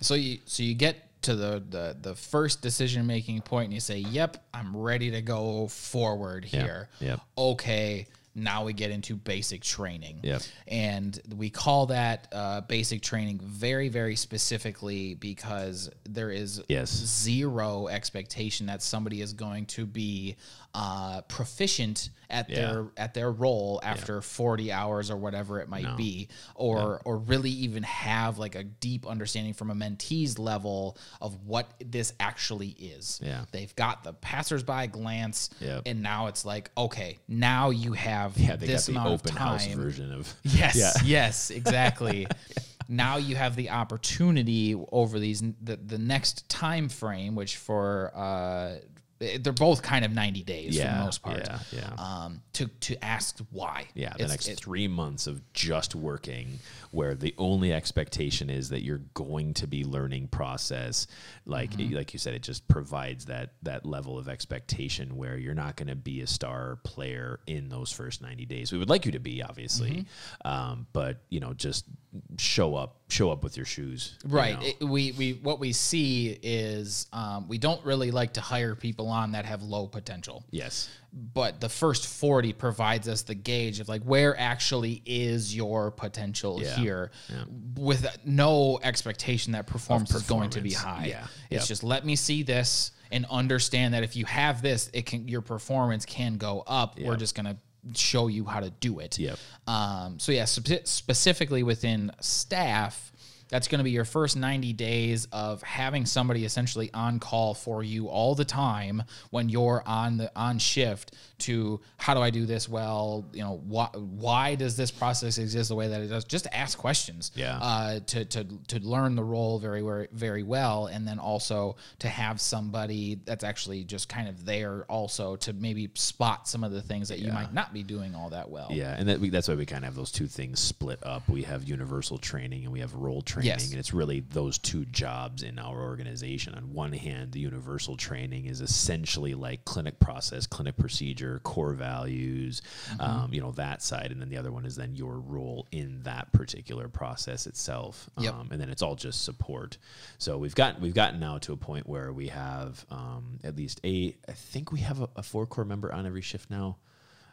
So you so you get to the the, the first decision making point and you say, "Yep, I'm ready to go forward here." yep. Okay. Now we get into basic training. Yep. And we call that uh, basic training very, very specifically because there is Yes. zero expectation that somebody is going to be uh, proficient at Yeah. their at their role after 40 hours or whatever it might No. be or or really even have like a deep understanding from a mentee's level of what this actually is Yeah. they've got the passersby glance Yep. and now it's like okay now you have Yeah, they got the amount open of house version of Yes, Yeah. yes, exactly. now you have the opportunity over these the, the next time frame, which for uh, they're both kind of ninety days for the most part. yeah, yeah. Um, to to ask why. Yeah, the It's- next it- three months of just working, where the only expectation is that you're going to be learning process. Like Mm-hmm. like you said, it just provides that that level of expectation where you're not going to be a star player in those first ninety days. We would like you to be, obviously, Mm-hmm. um, but you know, just show up, show up with your shoes. you Right. know? It- we we what we see is um, we don't really like to hire people on that have low potential. yes. but the first 40 provides us the gauge of like where actually is your potential Yeah. here with no expectation that performance, is going to be high Yeah. it's Yep. just let me see this and understand that if you have this it can your performance can go up we're just going to show you how to do it Yep. um, so yeah spe- specifically within staff that's going to be your first 90 days of having somebody essentially on call for you all the time when you're on the on shift to how do I do this well? You know why why does this process exist the way that it does? Just ask questions. Yeah. uh, to, to to learn the role very very very well and then also to have somebody that's actually just kind of there also to maybe spot some of the things that you might not be doing all that well. Yeah, and that we, that's why we kind of have those two things split up. We have universal training and we have role training, Yes. and it's really those two jobs in our organization. On one hand, the universal training is essentially like clinic process, clinic procedure, core values, Mm-hmm. um, you know that side, and then the other one is then your role in that particular process itself. Yep. Um, and then it's all just support. So we've gotten we've gotten now to a point where we have um, at least eight. I think we have a, a four core member on every shift now.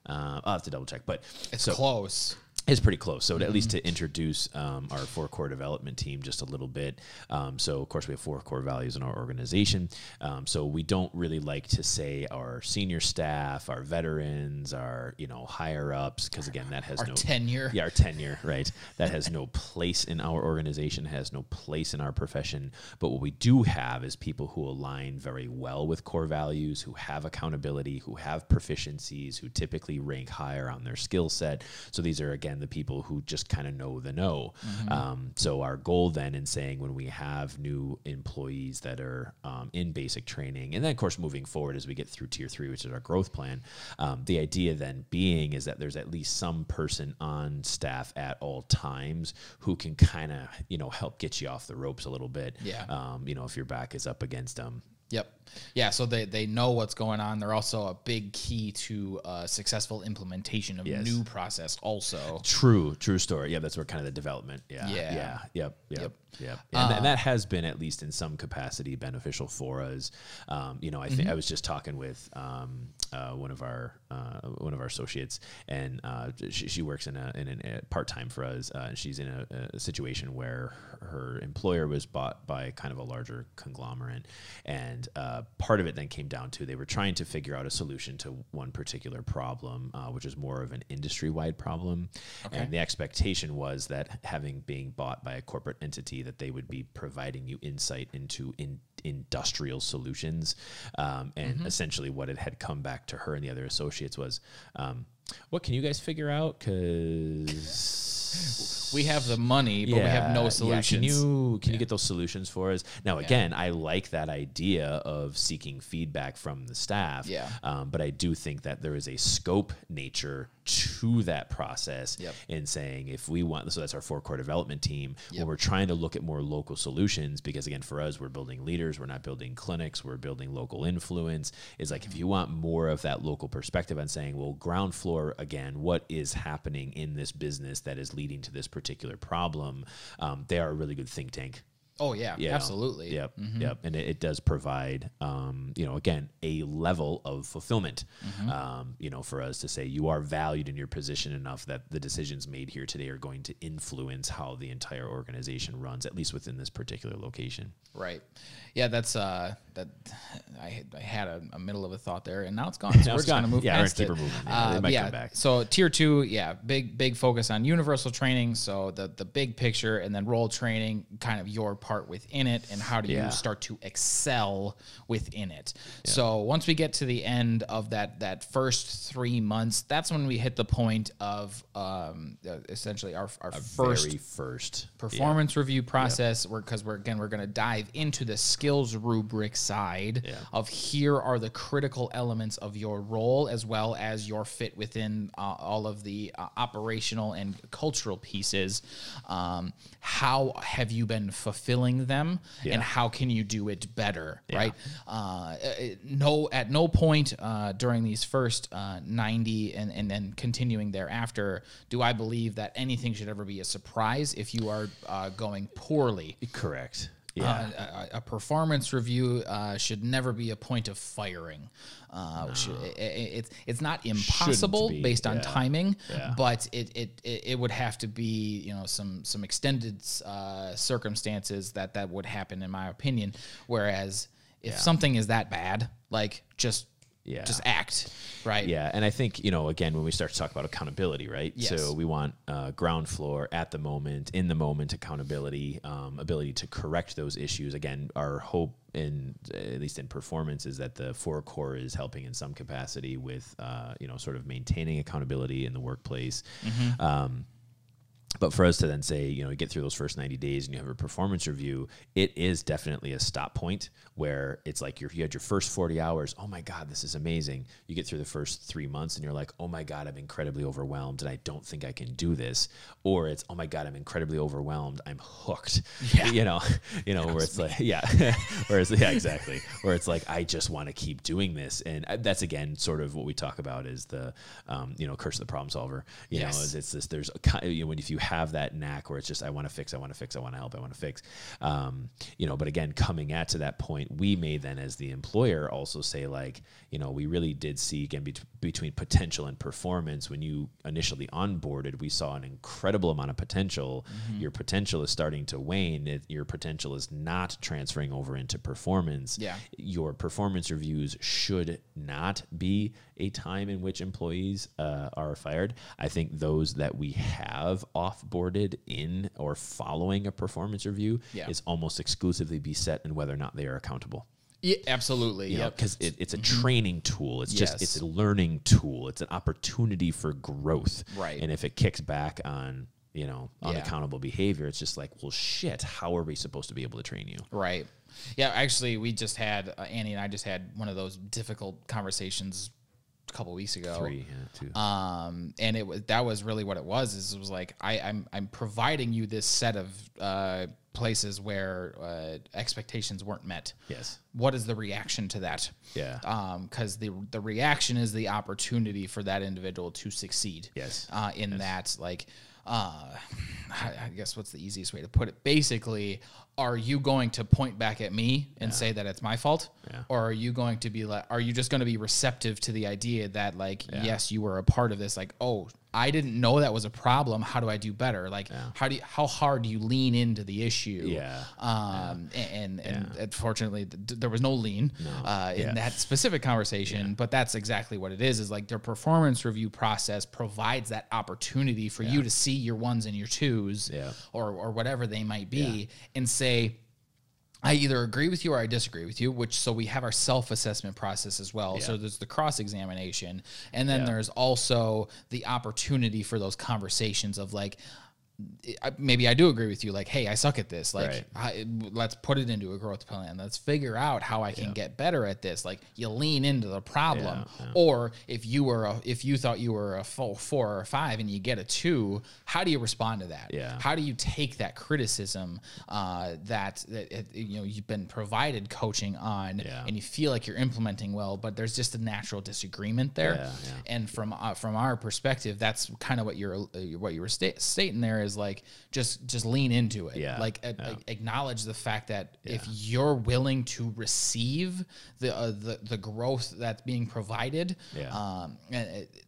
Uh, I'll have to double check, but it's so close it's pretty close. So to, at least Mm-hmm. to introduce um, our four core development team just a little bit. Um, so of course we have four core values in our organization. Um, so we don't really like to say our senior staff, our veterans, our you know higher ups, because again that has Our no tenure. Yeah, our tenure, right? That has no place in our organization. Has no place in our profession. But what we do have is people who align very well with core values, who have accountability, who have proficiencies, who typically rank higher on their skill set. So these are again the people who just kind of know the know. Um, so our goal then in saying when we have new employees that are um, in basic training, and then of course moving forward as we get through tier three, which is our growth plan, um, the idea then being is that there's at least some person on staff at all times who can kind of you know help get you off the ropes a little bit. Yeah. Um, you know if your back is up against them. Yep. Yeah. So they, they know what's going on. They're also a big key to uh, successful implementation of Yes. new process. Also. True, true story. Yeah, that's where kind of the development. Yeah, Yeah. yeah, yep, yep, Yep. Yep. And, th- and that has been at least in some capacity beneficial for us. Um, you know, I think I was just talking with um, uh, one of our uh, one of our associates, and uh, she, she works in a in a part time for us. Uh, and she's in a, a situation where her employer was bought by kind of a larger conglomerate, and uh, part of it then came down to they were trying to figure out a solution to one particular problem, uh, which is more of an industry wide problem. And the expectation was that having being bought by a corporate entity, that they would be providing you insight into in, industrial solutions. Um, and essentially, what it had come back to her and the other associates was, um, "What can you guys figure out? Because We have the money, but we have no solutions. can you can you get those solutions for us? Now, again, I like that idea of seeking feedback from the staff. Yeah. Um, but I do think that there is a scope nature to that process Yep. in saying if we want, so that's our four core development team, Yep. when we're trying to look at more local solutions, because again, for us, we're building leaders, we're not building clinics, we're building local influence. Is like if you want more of that local perspective on saying, well, ground floor, again, what is happening in this business that is leading to this particular problem? Um, they are a really good think tank Oh yeah, you know? absolutely. Mm-hmm. Yep, yep. And it, it does provide, um, you know, again, a level of fulfillment, Mm-hmm. um, you know, for us to say you are valued in your position enough that the decisions made here today are going to influence how the entire organization runs, at least within this particular location. Right. Yeah, that's uh that I, had- I had a, a middle of a thought there and now it's gone. So we're just gonna move Yeah, past it. moving. Yeah, Uh, might yeah. come back. So tier two, yeah, big big focus on universal training. So the the big picture and then role training, kind of your part within it and how do Yeah. you start to excel within it. So once we get to the end of that that first three months, that's when we hit the point of um, uh, essentially our our first Very first yeah. performance review process we're because we're again we're going to dive into the skills rubric side Yeah. of here are the critical elements of your role as well as your fit within uh, all of the uh, operational and cultural pieces um, how have you been fulfilling them Yeah. and how can you do it better right uh, no at no point uh, during these first uh, 90 and, and then continuing thereafter do i believe that anything should ever be a surprise if you are uh, going poorly Correct. Yeah. uh, a, a performance review uh, should never be a point of firing. Uh, should- i- i- it's it's not impossible based on yeah. timing, Yeah. but it, it it it would have to be you know some some extended uh, circumstances that that would happen in my opinion. Whereas if something is that bad, like just Yeah. just act right. Yeah, and I think you know again when we start to talk about accountability, right? Yes. So we want uh, ground floor at the moment, in the moment accountability, um, ability to correct those issues. Again, our hope in at least in performance is that the four core is helping in some capacity with uh, you know sort of maintaining accountability in the workplace. Um, but for us to then say, you know, you get through those first 90 days and you have a performance review, it is definitely a stop point where it's like you're, you had your first 40 hours. Oh my God, this is amazing. You get through the first three months and you're like, oh my God, I'm incredibly overwhelmed and I don't think I can do this. Or it's, oh my God, I'm incredibly overwhelmed. I'm hooked. Yeah. You know, you know, where it's like, yeah, where whereas, yeah, exactly. Where it's like, I just want to keep doing this. And uh, that's again, sort of what we talk about is the, um, you know, curse of the problem solver, you Yes. know, is it's this, there's a you know, when if you have that knack where it's just I want to fix, I want to fix, I want to help, I want to fix, um, you know. But again, coming at to that point, we may then as the employer also say like, you know, we really did see again bet- between potential and performance when you initially onboarded, we saw an incredible amount of potential. Your potential is starting to wane. It, your potential is not transferring over into performance Yeah. your performance reviews should not be a time in which employees uh, are fired. I think those that we have offboarded in or following a performance review Yeah. is almost exclusively be set in whether or not they are accountable. Yeah, absolutely. You know, because it, it's a training tool. It's just it's a learning tool. It's an opportunity for growth. Right. And if it kicks back on you know Yeah. unaccountable behavior, it's just like, well, shit. How are we supposed to be able to train you? Right. Yeah, actually, we just had uh, Annie and I just had one of those difficult conversations a couple weeks ago. Three, yeah, two. Um, and it was that was really what it was. Is it was like I, I'm I'm providing you this set of uh, places where uh, expectations weren't met. yes. What is the reaction to that? Yeah. Um, because the the reaction is the opportunity for that individual to succeed. Yes. Uh, in that, like, uh, I guess what's the easiest way to put it? Basically, are you going to point back at me and say that it's my fault, Yeah. or are you going to be like, are you just going to be receptive to the idea that, like, yes, you were a part of this? Like, oh, I didn't know that was a problem. How do I do better? Like, how do you, how hard do you lean into the issue? Yeah. Um, and and, unfortunately, th- there was no lean uh, in Yeah. that specific conversation. But that's exactly what it is. Is like their performance review process provides that opportunity for you to see your ones and your twos, Yeah. or or whatever they might be, and say. I either agree with you or I disagree with you, which so we have our self assessment process as well. So there's the cross examination, and then Yeah. there's also the opportunity for those conversations of like, maybe I do agree with you. Like, hey, I suck at this. Like, Right. I, let's put it into a growth plan. Let's figure out how I can get better at this. Like, you lean into the problem. Yeah, yeah. Or if you were a, if you thought you were a full four or a five and you get a two, how do you respond to that? Yeah. How do you take that criticism uh, that that you know you've been provided coaching on, Yeah. and you feel like you're implementing well, but there's just a natural disagreement there. Yeah, yeah. And from uh, from our perspective, that's kind of what you're uh, what you were sta- stating there is like just just lean into it. Yeah, Like a- yeah. a- acknowledge the fact that if you're willing to receive the uh, the the growth that's being provided, Yeah. um, and it-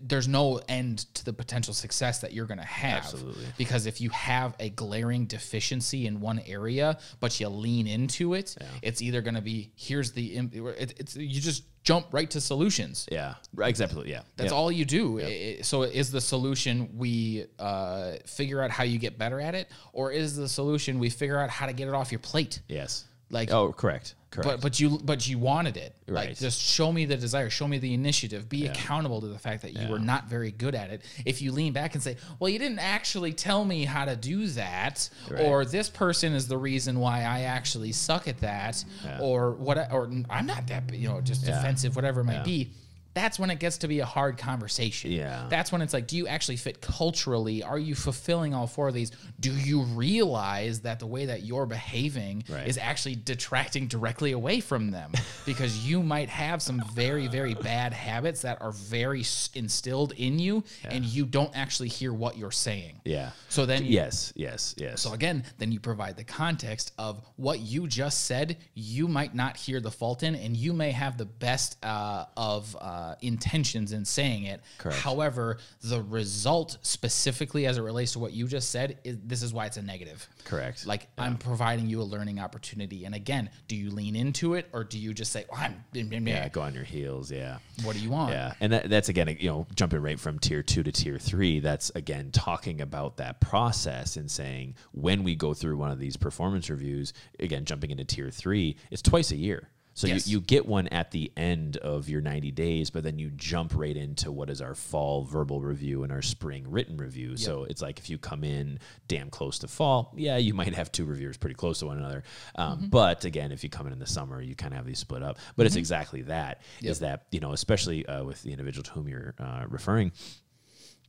there's no end to the potential success that you're going to have. Absolutely. Because if you have a glaring deficiency in one area, but you lean into it, it's either going to be here's the it, it's you just jump right to solutions. Yeah. Exactly. Yeah. That's yeah. all you do. I- So is the solution we uh, figure out how you get better at it, or is the solution we figure out how to get it off your plate? Yes. Like- oh, correct. Correct. But but you but you wanted it. Like Right. just show me the desire, show me the initiative, be accountable to the fact that you were not very good at it. If you lean back and say, "Well, you didn't actually tell me how to do that," or this person is the reason why I actually suck at that, or what or I'm not that, you know, just defensive whatever it might be. That's when it gets to be a hard conversation. Yeah. That's when it's like, do you actually fit culturally? Are you fulfilling all four of these? Do you realize that the way that you're behaving Right. is actually detracting directly away from them because you might have some very very bad habits that are very instilled in you and you don't actually hear what you're saying yeah. so then you- Yes. Yes. Yes. so again then you provide the context of what you just said you might not hear the fault in and you may have the best uh, of uh, Uh, intentions in saying it Correct. however the result specifically as it relates to what you just said is this is why it's a negative Correct. like I'm providing you a learning opportunity. And again, do you lean into it or do you just say, oh, I'm yeah. Go on your heels. Yeah. what do you want? Yeah, and that, that's again, you know, jumping right from tier two to tier three. That's again talking about that process and saying when we go through one of these performance reviews, again, jumping into tier three, it's twice a year. So Yes. you, you get one at the end of your 90 days, but then you jump right into what is our fall verbal review and our spring written review. So it's like if you come in damn close to fall, yeah, you might have two reviewers pretty close to one another. Um, But again, if you come in in the summer, you kind of have these split up. But it's exactly that. Is that you know, especially uh, with the individual to whom you're uh, referring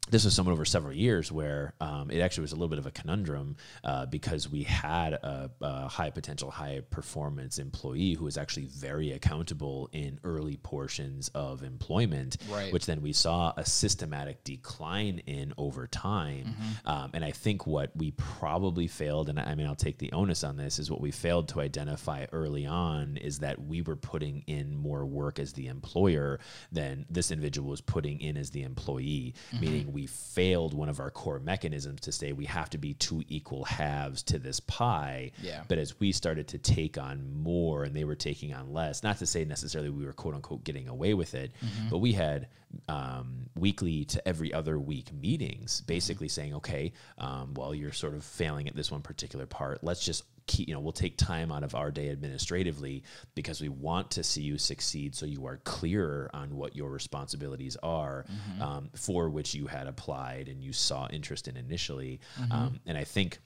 this was someone over several years where um, it actually was a little bit of a conundrum uh, because we had a, a high potential, high performance employee who was actually very accountable in early portions of employment, Right. which then we saw a systematic decline in over time. Um, and I think what we probably failed, and I mean, I'll take the onus on this, is what we failed to identify early on is that we were putting in more work as the employer than this individual was putting in as the employee, meaning we failed one of our core mechanisms to say we have to be two equal halves to this pie. Yeah. But as we started to take on more and they were taking on less, not to say necessarily we were quote unquote getting away with it, but we had um, weekly to every other week meetings basically saying, okay, um, well, you're sort of failing at this one particular part. Let's just keep, you know, we'll take time out of our day administratively because we want to see you succeed so you are clearer on what your responsibilities are um, for which you had applied and you saw interest in initially. Um, and I think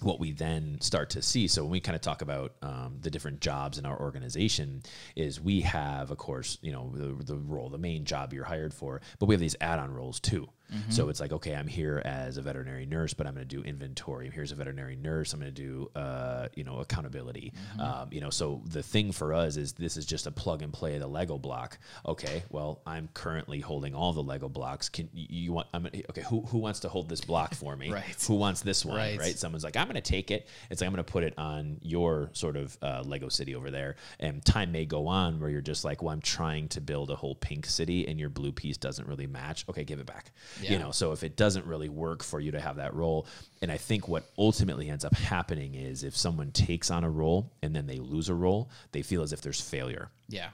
what we then start to see so when we kind of talk about um, the different jobs in our organization is we have of course you know the, the role the main job you're hired for but we have these add-on roles too so it's like okay i'm here as a veterinary nurse but i'm going to do inventory here's a veterinary nurse i'm going to do uh, you know accountability um, you know so the thing for us is this is just a plug and play of the lego block okay well i'm currently holding all the lego blocks can you, you want i'm gonna, okay who, who wants to hold this block for me Right. who wants this one Right. right someone's like, I'm going to take it. It's like, I'm going to put it on your sort of uh, Lego city over there. And time may go on where you're just like, well, I'm trying to build a whole pink city and your blue piece doesn't really match. Okay, give it back. Yeah. You know, so if it doesn't really work for you to have that role, and I think what ultimately ends up happening is if someone takes on a role and then they lose a role, they feel as if there's failure. Yeah.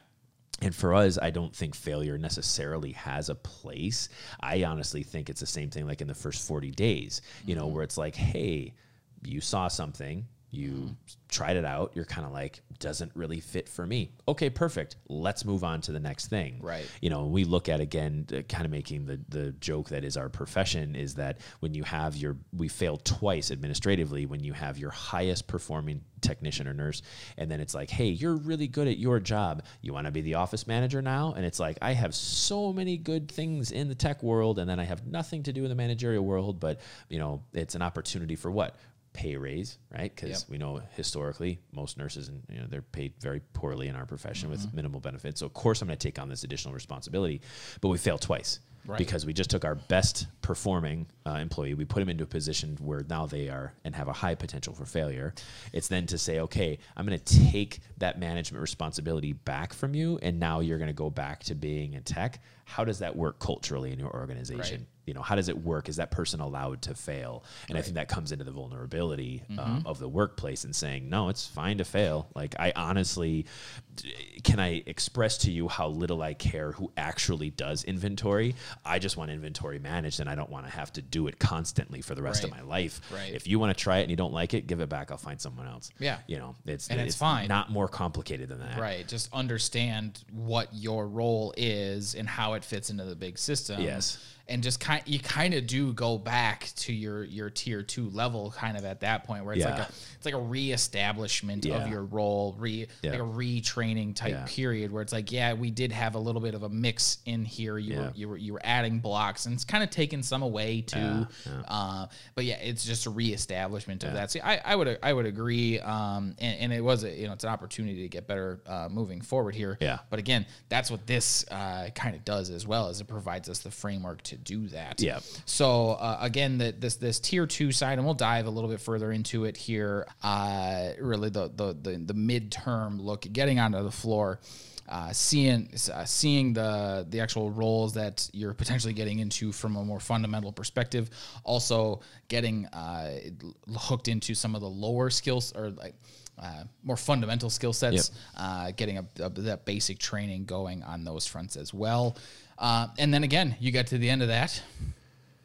And for us, I don't think failure necessarily has a place. I honestly think it's the same thing like in the first 40 days, you know, mm-hmm. where it's like, hey, you saw something, you tried it out, you're kind of like, doesn't really fit for me. Okay, perfect. Let's move on to the next thing. Right. You know, we look at again, kind of making the, the joke that is our profession is that when you have your, we fail twice administratively when you have your highest performing technician or nurse and then it's like hey you're really good at your job you want to be the office manager now and it's like i have so many good things in the tech world and then i have nothing to do in the managerial world but you know it's an opportunity for what pay raise right because Yep. we know historically most nurses and you know they're paid very poorly in our profession with minimal benefits so of course i'm going to take on this additional responsibility but we fail twice Right. because we just took our best performing uh, employee, we put him into a position where now they are and have a high potential for failure. It's then to say, okay, I'm going to take that management responsibility back from you, and now you're going to go back to being a tech. How does that work culturally in your organization? Right. You know, how does it work? Is that person allowed to fail? And I think that comes into the vulnerability um, of the workplace and saying, no, it's fine to fail. Like, I honestly, can I express to you how little I care who actually does inventory? I just want inventory managed and I don't want to have to do it constantly for the rest of my life. Right. If you want to try it and you don't like it, give it back. I'll find someone else. Yeah. You know, it's, And it's fine. Not more complicated than that. Right. Just understand what your role is and how it fits into the big system. Yes. And just kind you kind of do go back to your your tier two level kind of at that point where it's like a it's like a reestablishment Yeah. of your role, re Yeah. like a retraining type Yeah. period where it's like, yeah, we did have a little bit of a mix in here. You Yeah. were you were you were adding blocks and it's kind of taking some away too. Yeah, yeah. Uh, but yeah, it's just a reestablishment of that. See, I, I would I would agree, um, and, and it was a, you know it's an opportunity to get better uh, moving forward here. Yeah. But again, that's what this uh, kind of does as well, as it provides us the framework to do that. Yeah. So uh, again, that this this tier two side, and we'll dive a little bit further into it here. Uh, really, the the the, the midterm look, getting onto the floor. Uh, seeing uh, seeing the the actual roles that you're potentially getting into from a more fundamental perspective, also getting uh, hooked into some of the lower skills or like uh, more fundamental skill sets, uh, getting a, a- that basic training going on those fronts as well. Uh, and then again, you get to the end of that.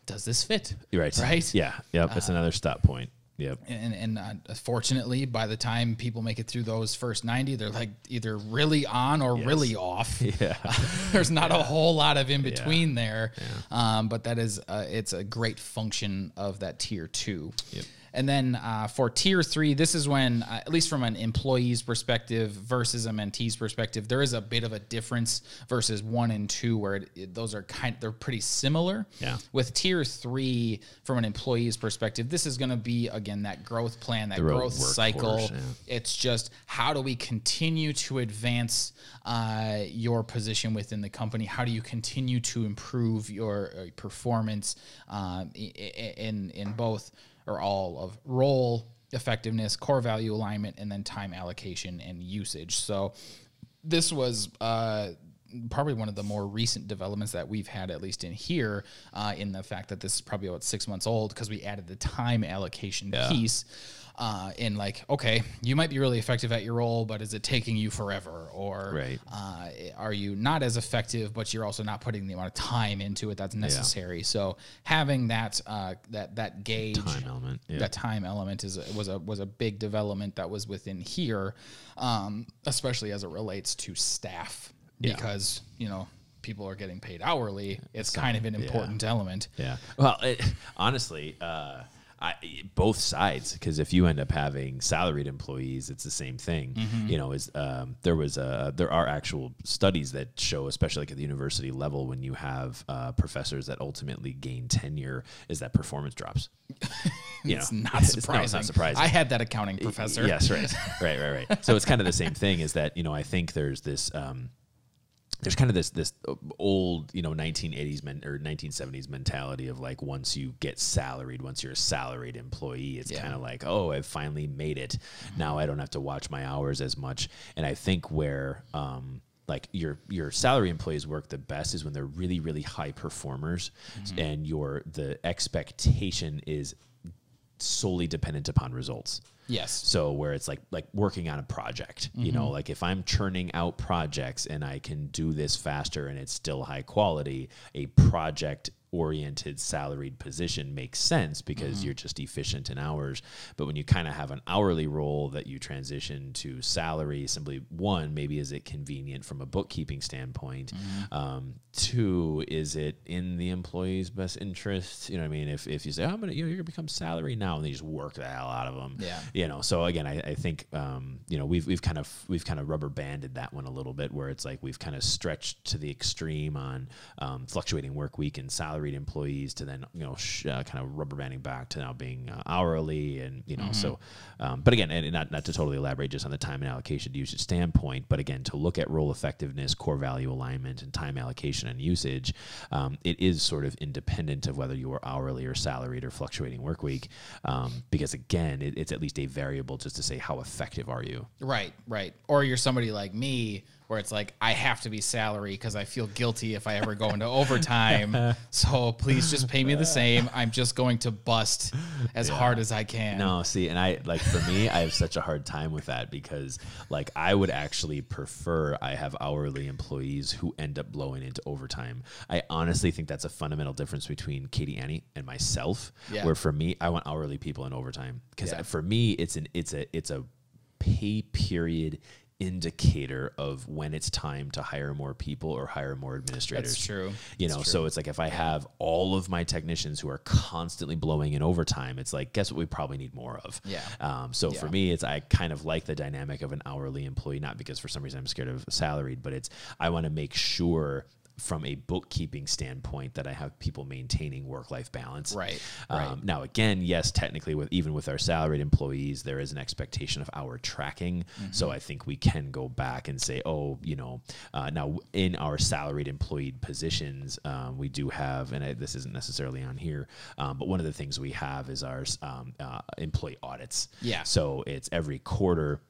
Does this fit? Right. Right. Yeah. Yep. That's another stop point. Yep. And, and uh, fortunately, by the time people make it through those first 90, they're like either really on or really off. Yeah. There's not a whole lot of in between there. Um, but that is, uh, it's a great function of that tier two. Yep. And then uh, for tier three, this is when, uh, at least from an employee's perspective versus a mentee's perspective, there is a bit of a difference versus one and two, where it, it- those are kind, they're pretty similar. Yeah. With tier three, from an employee's perspective, this is going to be again that growth plan, that growth cycle. yeah. It's just how do we continue to advance uh, your position within the company? How do you continue to improve your uh, performance i- in in both or all of role effectiveness, core value alignment, and then time allocation and usage? So this was. Uh, Probably one of the more recent developments that we've had, at least in here, uh, in the fact that this is probably about six months old because we added the time allocation piece uh, in like, okay, you might be really effective at your role, but is it taking you forever? Or Right. uh, are you not as effective, but you're also not putting the amount of time into it that's necessary? So having that uh, that that gauge, Time element, yeah. that time element is was a was a big development that was within here, um, especially as it relates to staff, Yeah. because you know people are getting paid hourly. It's kind of an important element. Yeah. Well, it, honestly, uh, I, both sides, because if you end up having salaried employees, it's the same thing. Mm-hmm. You know, is um, there was a there are actual studies that show, especially like at the university level, when you have uh, professors that ultimately gain tenure, is that performance drops. You It's know, not it's- surprising. no, it's not surprising. I had that accounting professor. Yes, right, right, right, right. So it's kind of the same thing. Is that you know I think there's this. Um, there's kind of this this old you know 1980s men or 1970s mentality of like once you get salaried once you're a salaried employee it's Yeah. kind of like oh i've finally made it. Now i don't have to watch my hours as much. And i think where um like your your salary employees work the best is when they're really really high performers and your the expectation is solely dependent upon results Yes. so where it's like like working on a project, you know, mm-hmm. like if I'm churning out projects and I can do this faster and it's still high quality, a project oriented salaried position makes sense because you're just efficient in hours. But when you kind of have an hourly role that you transition to salary, simply one, maybe is it convenient from a bookkeeping standpoint? Um, two, is it in the employee's best interest? You know what I mean? If, if you say, oh, I'm gonna, you know, you're gonna become salary now, and they just work the hell out of them Yeah. you know so again i, I think um, you know we've, we've kind of we've kind of rubber banded that one a little bit where it's like we've kind of stretched to the extreme on um, fluctuating work week and salary salaried employees to then you know sh- uh, kind of rubber banding back to now being uh, hourly and you know so um, but again and not not to totally elaborate just on the time and allocation usage standpoint but again to look at role effectiveness core value alignment and time allocation and usage um, it is sort of independent of whether you are hourly or salaried or fluctuating work week um, because again it, it's at least a variable just to say how effective are you Right, right. Or you're somebody like me where it's like I have to be salary because I feel guilty if I ever go into overtime. So please just pay me the same. I'm just going to bust as hard as I can. No, see, and I like for me, I have such a hard time with that because like I would actually prefer I have hourly employees who end up blowing into overtime. I honestly think that's a fundamental difference between Katie Annie and myself. Yeah. Where for me, I want hourly people in overtime because Yeah. for me, it's an it's a it's a pay period indicator of when it's time to hire more people or hire more administrators. That's true. You That's know, true. so it's like if I have all of my technicians who are constantly blowing in overtime, it's like guess what we probably need more of. Yeah. Um, so for me, it's I kind of like the dynamic of an hourly employee, not because for some reason I'm scared of salaried, but it's I want to make sure from a bookkeeping standpoint that I have people maintaining work life balance. Right, Um, right. Now, again, yes, technically, with even with our salaried employees, there is an expectation of hour tracking. So I think we can go back and say, oh, you know, uh, now in our salaried employed positions, um, we do have, and I, this isn't necessarily on here, um, but one of the things we have is our um, uh, employee audits. Yeah. So it's every quarter.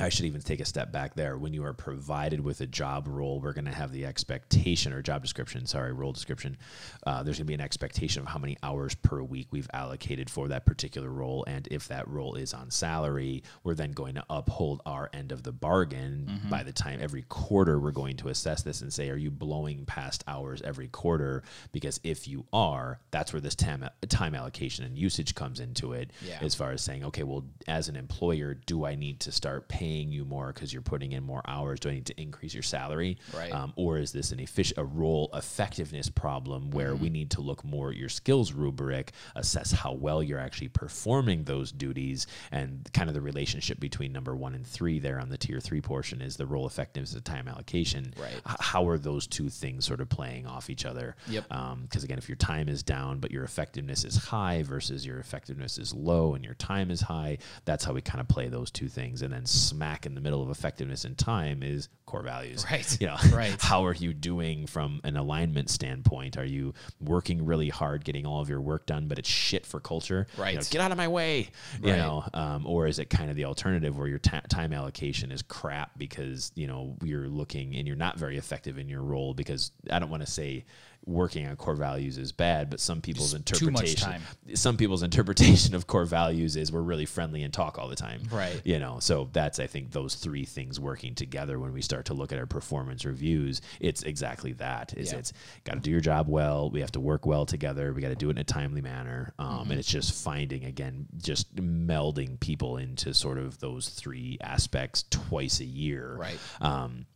I should even take a step back there. When you are provided with a job role, we're going to have the expectation or job description, sorry, role description. Uh, there's going to be an expectation of how many hours per week we've allocated for that particular role. And if that role is on salary, we're then going to uphold our end of the bargain. By the time every quarter, we're going to assess this and say, are you blowing past hours every quarter? Because if you are, that's where this time, time allocation and usage comes into it. Yeah. As far as saying, okay, well, as an employer, do I need to start paying you more because you're putting in more hours? Do I need to increase your salary? Right. Um, or is this an effic- a role effectiveness problem where Mm-hmm. we need to look more at your skills rubric, assess how well you're actually performing those duties, and kind of the relationship between number one and three there on the tier three portion is the role effectiveness and time allocation. Right. H- how are those two things sort of playing off each other? Yep. Because again, if your time is down but your effectiveness is high versus your effectiveness is low and your time is high, that's how we kind of play those two things. And then smack in the middle of effectiveness and time is core values. Right. You know, Right. how are you doing from an alignment standpoint? Are you working really hard, getting all of your work done, but it's shit for culture? You know, Right. get out of my way. You Right. know, um, or is it kind of the alternative where your ta- time allocation is crap because you know you're looking and you're not very effective in your role because I don't want to say working on core values is bad, but some people's Just too much interpretation, time. some people's interpretation of core values is we're really friendly and talk all the time. Right. You know, so that's I think those three things working together when we start to look at our performance reviews, it's exactly that. Is Yeah. it's got to do your job well. We have to work well together. We got to do it in a timely manner. Um, Mm-hmm. And it's just finding again, just melding people into sort of those three aspects twice a year. Right. Um,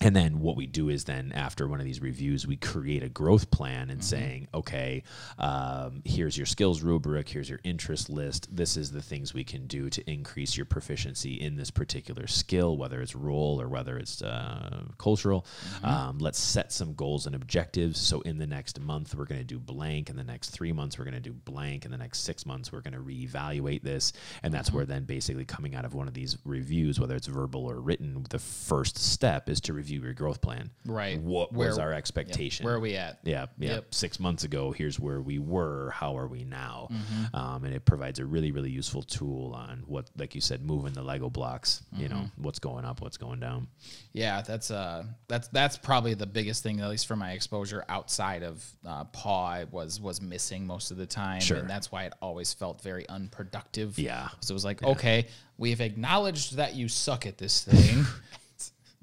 and then what we do is then after one of these reviews, we create a growth plan Mm-hmm. and saying, okay, um, here's your skills rubric, here's your interest list. This is the things we can do to increase your proficiency in this particular skill, whether it's role or whether it's uh, cultural. Mm-hmm. Um, let's set some goals and objectives. So in the next month, we're going to do blank. In the next three months, we're going to do blank. In the next six months, we're going to reevaluate this. And that's Mm-hmm. where then basically coming out of one of these reviews, whether it's verbal or written, the first step is to review your growth plan. Right. What Where- was our Yep. expectation? Where are we at? Yeah, yeah. Yep. Six months ago, here's where we were. How are we now? Mm-hmm. Um, and it provides a really, really useful tool on what, like you said, moving the Lego blocks. You know, Mm-hmm. what's going up, what's going down. Yeah, that's uh that's that's probably the biggest thing, at least for my exposure outside of uh, paw, I was was missing most of the time, Sure. and that's why it always felt very unproductive. Yeah. so it was like, okay, we've acknowledged that you suck at this thing,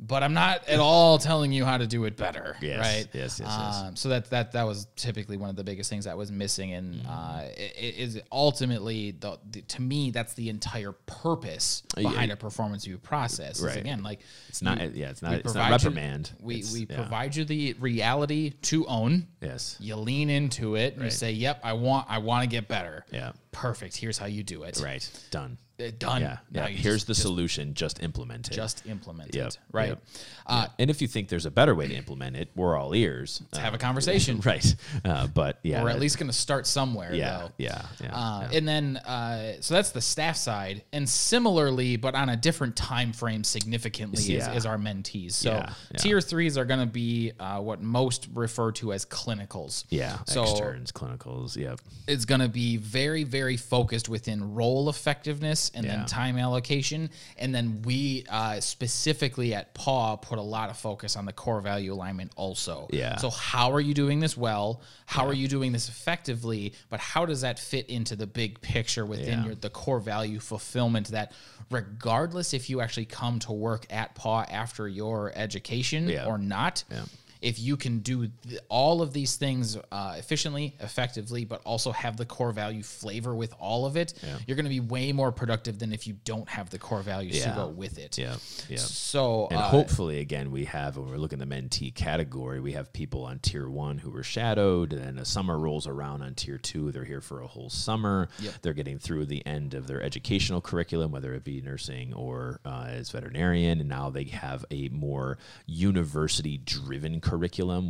but I'm not at all telling you how to do it better. Yes, right. yes, yes, yes. Um, so that that that was typically one of the biggest things that was missing, and uh, it, it is ultimately the, the to me that's the entire purpose yeah. behind a performance review process. is Right. again, like It's not. yeah, it's not. It's not provide you- reprimand. we It's- we yeah. provide you the reality to own. Yes. You lean into it and you say, "Yep, I want I want to get better." Yeah. Perfect. Here's how you do it. Right. Done. Uh, done. Yeah, yeah. Here's just, the solution. Just implement it. just implement Yep, it. Right. yep. Uh, and if you think there's a better way to implement it, we're all ears. Let's have a conversation. right? Uh, but yeah, We're at least going to start somewhere. yeah, Though. yeah, yeah, Uh, yeah. And then, uh, so that's the staff side, and similarly, but on a different time frame, significantly, Yeah. is, is our mentees. So tier threes are going to be uh, what most refer to as clinicals. yeah. So externs, clinicals. Yep. it's going to be very, very focused within role effectiveness and Yeah. then time allocation. And then we uh, specifically at PAW put a lot of focus on the core value alignment also. Yeah. So, how are you doing this well? How are you doing this effectively? But how does that fit into the big picture within Yeah. your the core value fulfillment that regardless if you actually come to work at PAW after your education Yeah. or not, Yeah. If you can do th- all of these things uh, efficiently, effectively, but also have the core value flavor with all of it, Yeah. you're going to be way more productive than if you don't have the core values to Yeah. go with it. Yep. Yep. So, And uh, hopefully, again, we have when we're looking at the mentee category, we have people on tier one who were shadowed, and then a summer rolls around on tier two. They're here for a whole summer. Yep. They're getting through the end of their educational curriculum, whether it be nursing or uh, as veterinarian, and now they have a more university-driven curriculum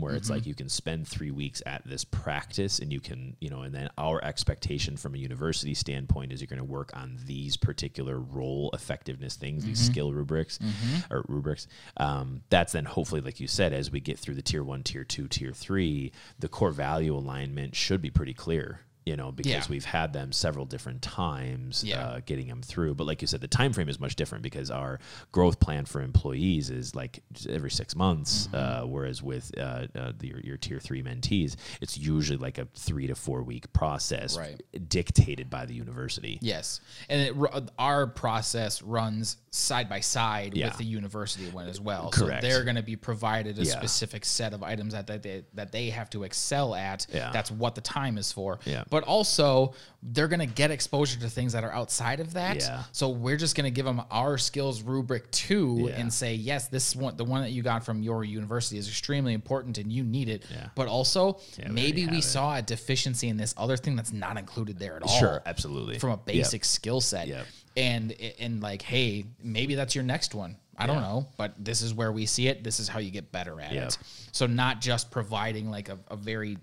where it's like mm-hmm. you can spend three weeks at this practice, and you can, you know, and then our expectation from a university standpoint is you're going to work on these particular role effectiveness things, these mm-hmm. skill rubrics mm-hmm. or rubrics. Um, that's then hopefully, like you said, as we get through the tier one, tier two, tier three, the core value alignment should be pretty clear. You know, because Yeah. we've had them several different times Yeah. uh, getting them through. But like you said, the time frame is much different because our growth plan for employees is like every six months, Mm-hmm. uh, whereas with uh, uh, the, your, your tier three mentees, it's usually like a three to four week process Right. dictated by the university. Yes, and it, our process runs side by side Yeah. with the university one as well. Correct. So they're going to be provided a specific set of items that, that they that they have to excel at. Yeah. That's what the time is for. Yeah. But also, they're going to get exposure to things that are outside of that. Yeah. So we're just going to give them our skills rubric two Yeah. and say, yes, this one, the one that you got from your university is extremely important and you need it. Yeah. But also, Yeah, maybe we saw a deficiency in this other thing that's not included there at all Sure, absolutely. from a Yep. basic skill set Yep. and and like hey maybe that's your next one i don't know but this is where we see it this is how you get better at Yep. it so not just providing like a, a very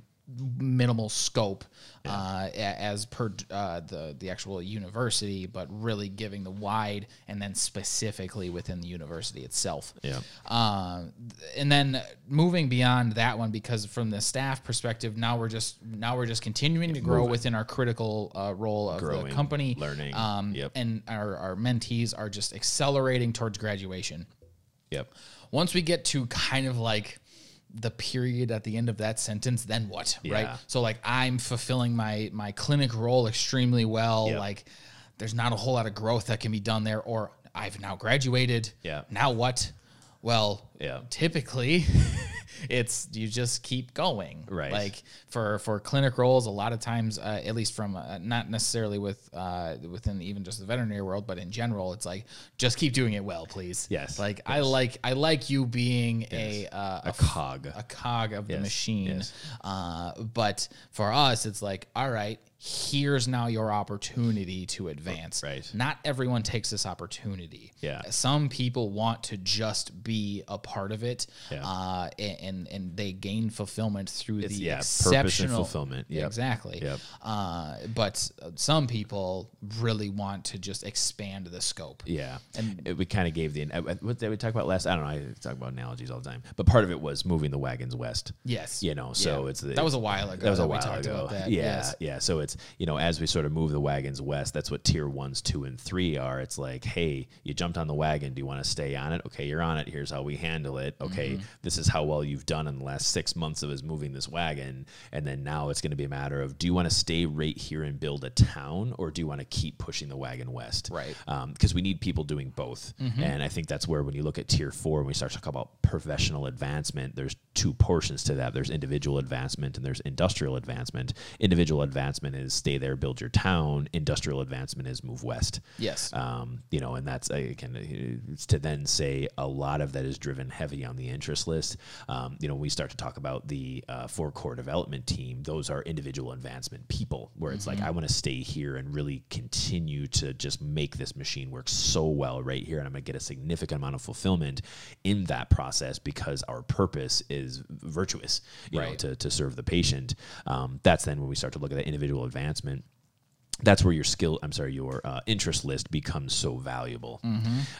minimal scope uh, as per uh, the the actual university but really giving the wide and then specifically within the university itself Yep. um, and then moving beyond that one, because from the staff perspective, now we're just now we're just continuing to grow Moving. within our critical uh, role of the company, learning, um, yep. and our, our mentees are just accelerating towards graduation. Yep. Once we get to kind of like the period at the end of that sentence, then what? Right. So like I'm fulfilling my my clinic role extremely well. Yep. Like there's not a whole lot of growth that can be done there, or I've now graduated. Yeah. Now what? Well, Yeah. typically it's you just keep going Right. like for for clinic roles a lot of times uh, at least from uh, not necessarily with uh, within even just the veterinary world but in general it's like just keep doing it well please Yes. like i like i like you being a uh, A cog. a cog of the machine yes. uh, but for us it's like all right here's now your opportunity to advance Right. not everyone takes this opportunity Yeah. some people want to just be a part of it Yeah. uh, and and they gain fulfillment through It's- the yeah, exceptional fulfillment. Yep. exactly Yep. uh, but some people really want to just expand the scope Yeah, And- and we kind of gave the what did we talk about last? I don't know. I talk about analogies all the time, but part of it was moving the wagons west. yes You know, so Yeah. it's that was a while ago That was a while ago. Yeah, yes. yeah. So it's you know as we sort of move the wagons west, that's what tier ones, two, and three are. It's like, hey, you jumped on the wagon. Do you want to stay on it? Okay, you're on it. Here's how we handle it. Okay, Mm-hmm. this is how well you've done in the last six months of us moving this wagon, and then now it's going to be a matter of do you want to stay right here and build a town, or do you want to keep pushing the wagon west? Right. because we need people doing both. And I think that's where when you look at tier four, when we start to talk about professional advancement, there's two portions to that. There's individual advancement and there's industrial advancement. Individual advancement is stay there, build your town. Industrial advancement is move west. Yes. Um, you know, and that's again, it's to then say a lot of that is driven driven heavy on the interest list. Um, you know, when we start to talk about the uh, four core development team, those are individual advancement people where it's like, I want to stay here and really continue to just make this machine work so well right here. And I'm going to get a significant amount of fulfillment in that process because our purpose is virtuous, you know, to, to serve the patient. Um, that's then when we start to look at that individual advancement that's where your skill i'm sorry your uh, interest list becomes so valuable.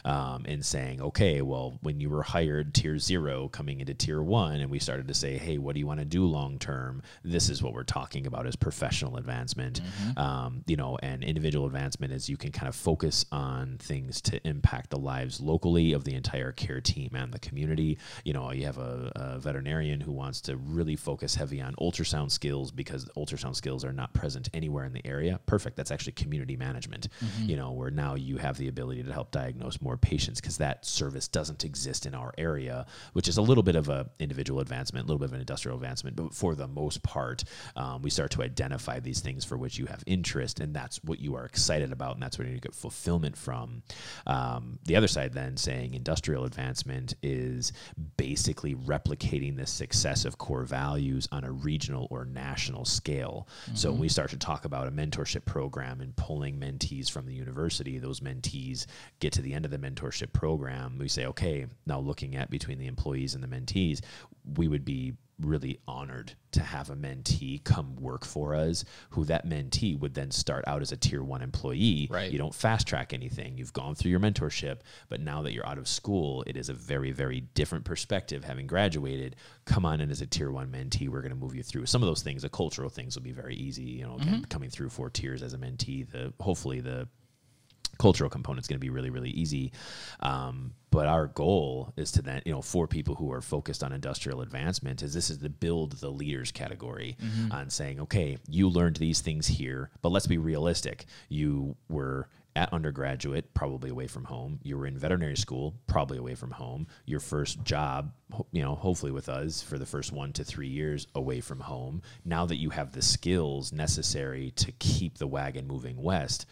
Um, in saying okay well when you were hired tier zero coming into tier one and we started to say hey what do you want to do long term? This is what we're talking about as professional advancement. Um, you know and individual advancement is you can kind of focus on things to impact the lives locally of the entire care team and the community. You know you have a, a veterinarian who wants to really focus heavy on ultrasound skills because ultrasound skills are not present anywhere in the area. Perfect that's actually community management you know where now you have the ability to help diagnose more patients because that service doesn't exist in our area which is a little bit of a individual advancement a little bit of an industrial advancement but for the most part um, we start to identify these things for which you have interest and that's what you are excited about and that's where you get fulfillment from. Um, the other side then saying industrial advancement is basically replicating the success of core values on a regional or national scale. So when we start to talk about a mentorship program and pulling mentees from the university those mentees get to the end of the mentorship program. We say okay now looking at between the employees and the mentees we would be really honored to have a mentee come work for us who that mentee would then start out as a tier one employee. Right. you don't fast track anything. You've gone through your mentorship but now that you're out of school it is a very very different perspective having graduated. Come on in as a tier one mentee. We're going to move you through. Some of those things the cultural things will be very easy you know again, mm-hmm. coming through four tiers as a mentee the hopefully the cultural component is going to be really really easy. Um, but our goal is to then you know for people who are focused on industrial advancement is this is to build the leaders category on saying okay you learned these things here but let's be realistic. You were at undergraduate probably away from home. You were in veterinary school probably away from home. Your first job you know hopefully with us for the first one to three years away from home. Now that you have the skills necessary to keep the wagon moving west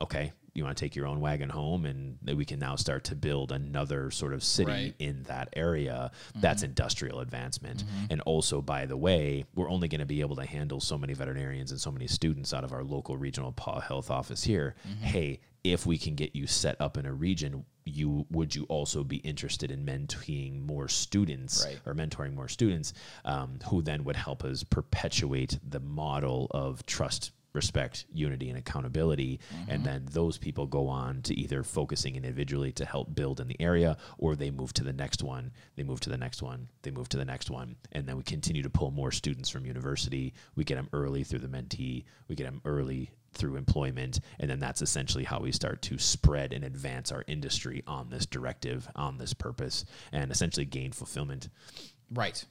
okay, you want to take your own wagon home, and we can now start to build another sort of city Right. in that area. That's mm-hmm. industrial advancement. Mm-hmm. And also, by the way, we're only going to be able to handle so many veterinarians and so many students out of our local regional paw health office here. Mm-hmm. Hey, if we can get you set up in a region, you would you also be interested in mentoring more students Right. or mentoring more students um, who then would help us perpetuate the model of trust respect unity and accountability. And mm-hmm. then those people go on to either focusing individually to help build in the area or they move to the next one they move to the next one they move to the next one. And then we continue to pull more students from university. We get them early through the mentee we get them early through employment and then that's essentially how we start to spread and advance our industry on this directive on this purpose and essentially gain fulfillment. Right.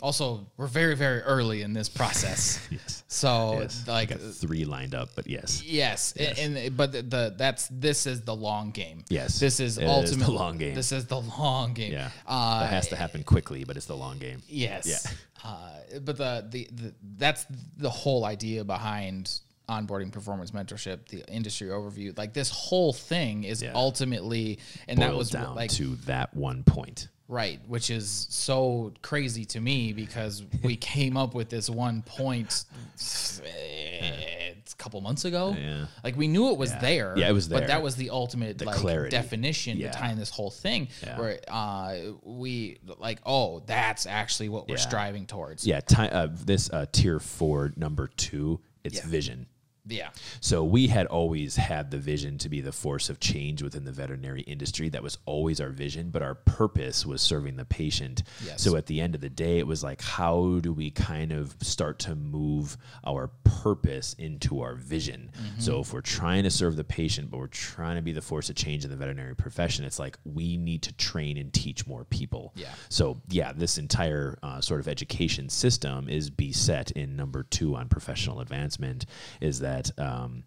Also, we're very, very early in this process. yes So, Yes. I like, got three lined up but yes yes, And, and- but the, the that's this is the long game. Yes, this is is the ultimately long game. This is the long game. Yeah, Uh, that has to happen quickly, but it's the long game. Yes. Yeah. Uh, but the, the the that's the whole idea behind onboarding performance mentorship, the industry overview. Like this whole thing is Yeah. ultimately, and that was down like to that one point. Right, which is so crazy to me because we came up with this one point. a couple months ago. Yeah. Like we knew it was Yeah. there. Yeah, it was there. But that was the ultimate like clarity. definition Yeah. behind this whole thing. Yeah. Where uh, we like, oh, that's actually what we're striving towards. Yeah, ti uh, this uh, tier four, number two, it's Yeah. vision. Yeah. So we had always had the vision to be the force of change within the veterinary industry. That was always our vision, but our purpose was serving the patient. Yes. So at the end of the day, it was like, how do we kind of start to move our purpose into our vision? Mm-hmm. So if we're trying to serve the patient, but we're trying to be the force of change in the veterinary profession, it's like we need to train and teach more people. Yeah. So yeah, this entire uh, sort of education system is beset in number two on professional advancement. Is that um,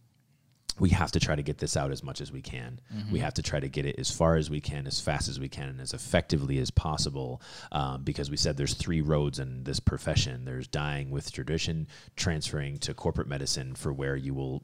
we have to try to get this out as much as we can. We have to try to get it as far as we can, as fast as we can, and as effectively as possible. Um, because we said there's three roads in this profession. There's dying with tradition, transferring to corporate medicine for where you will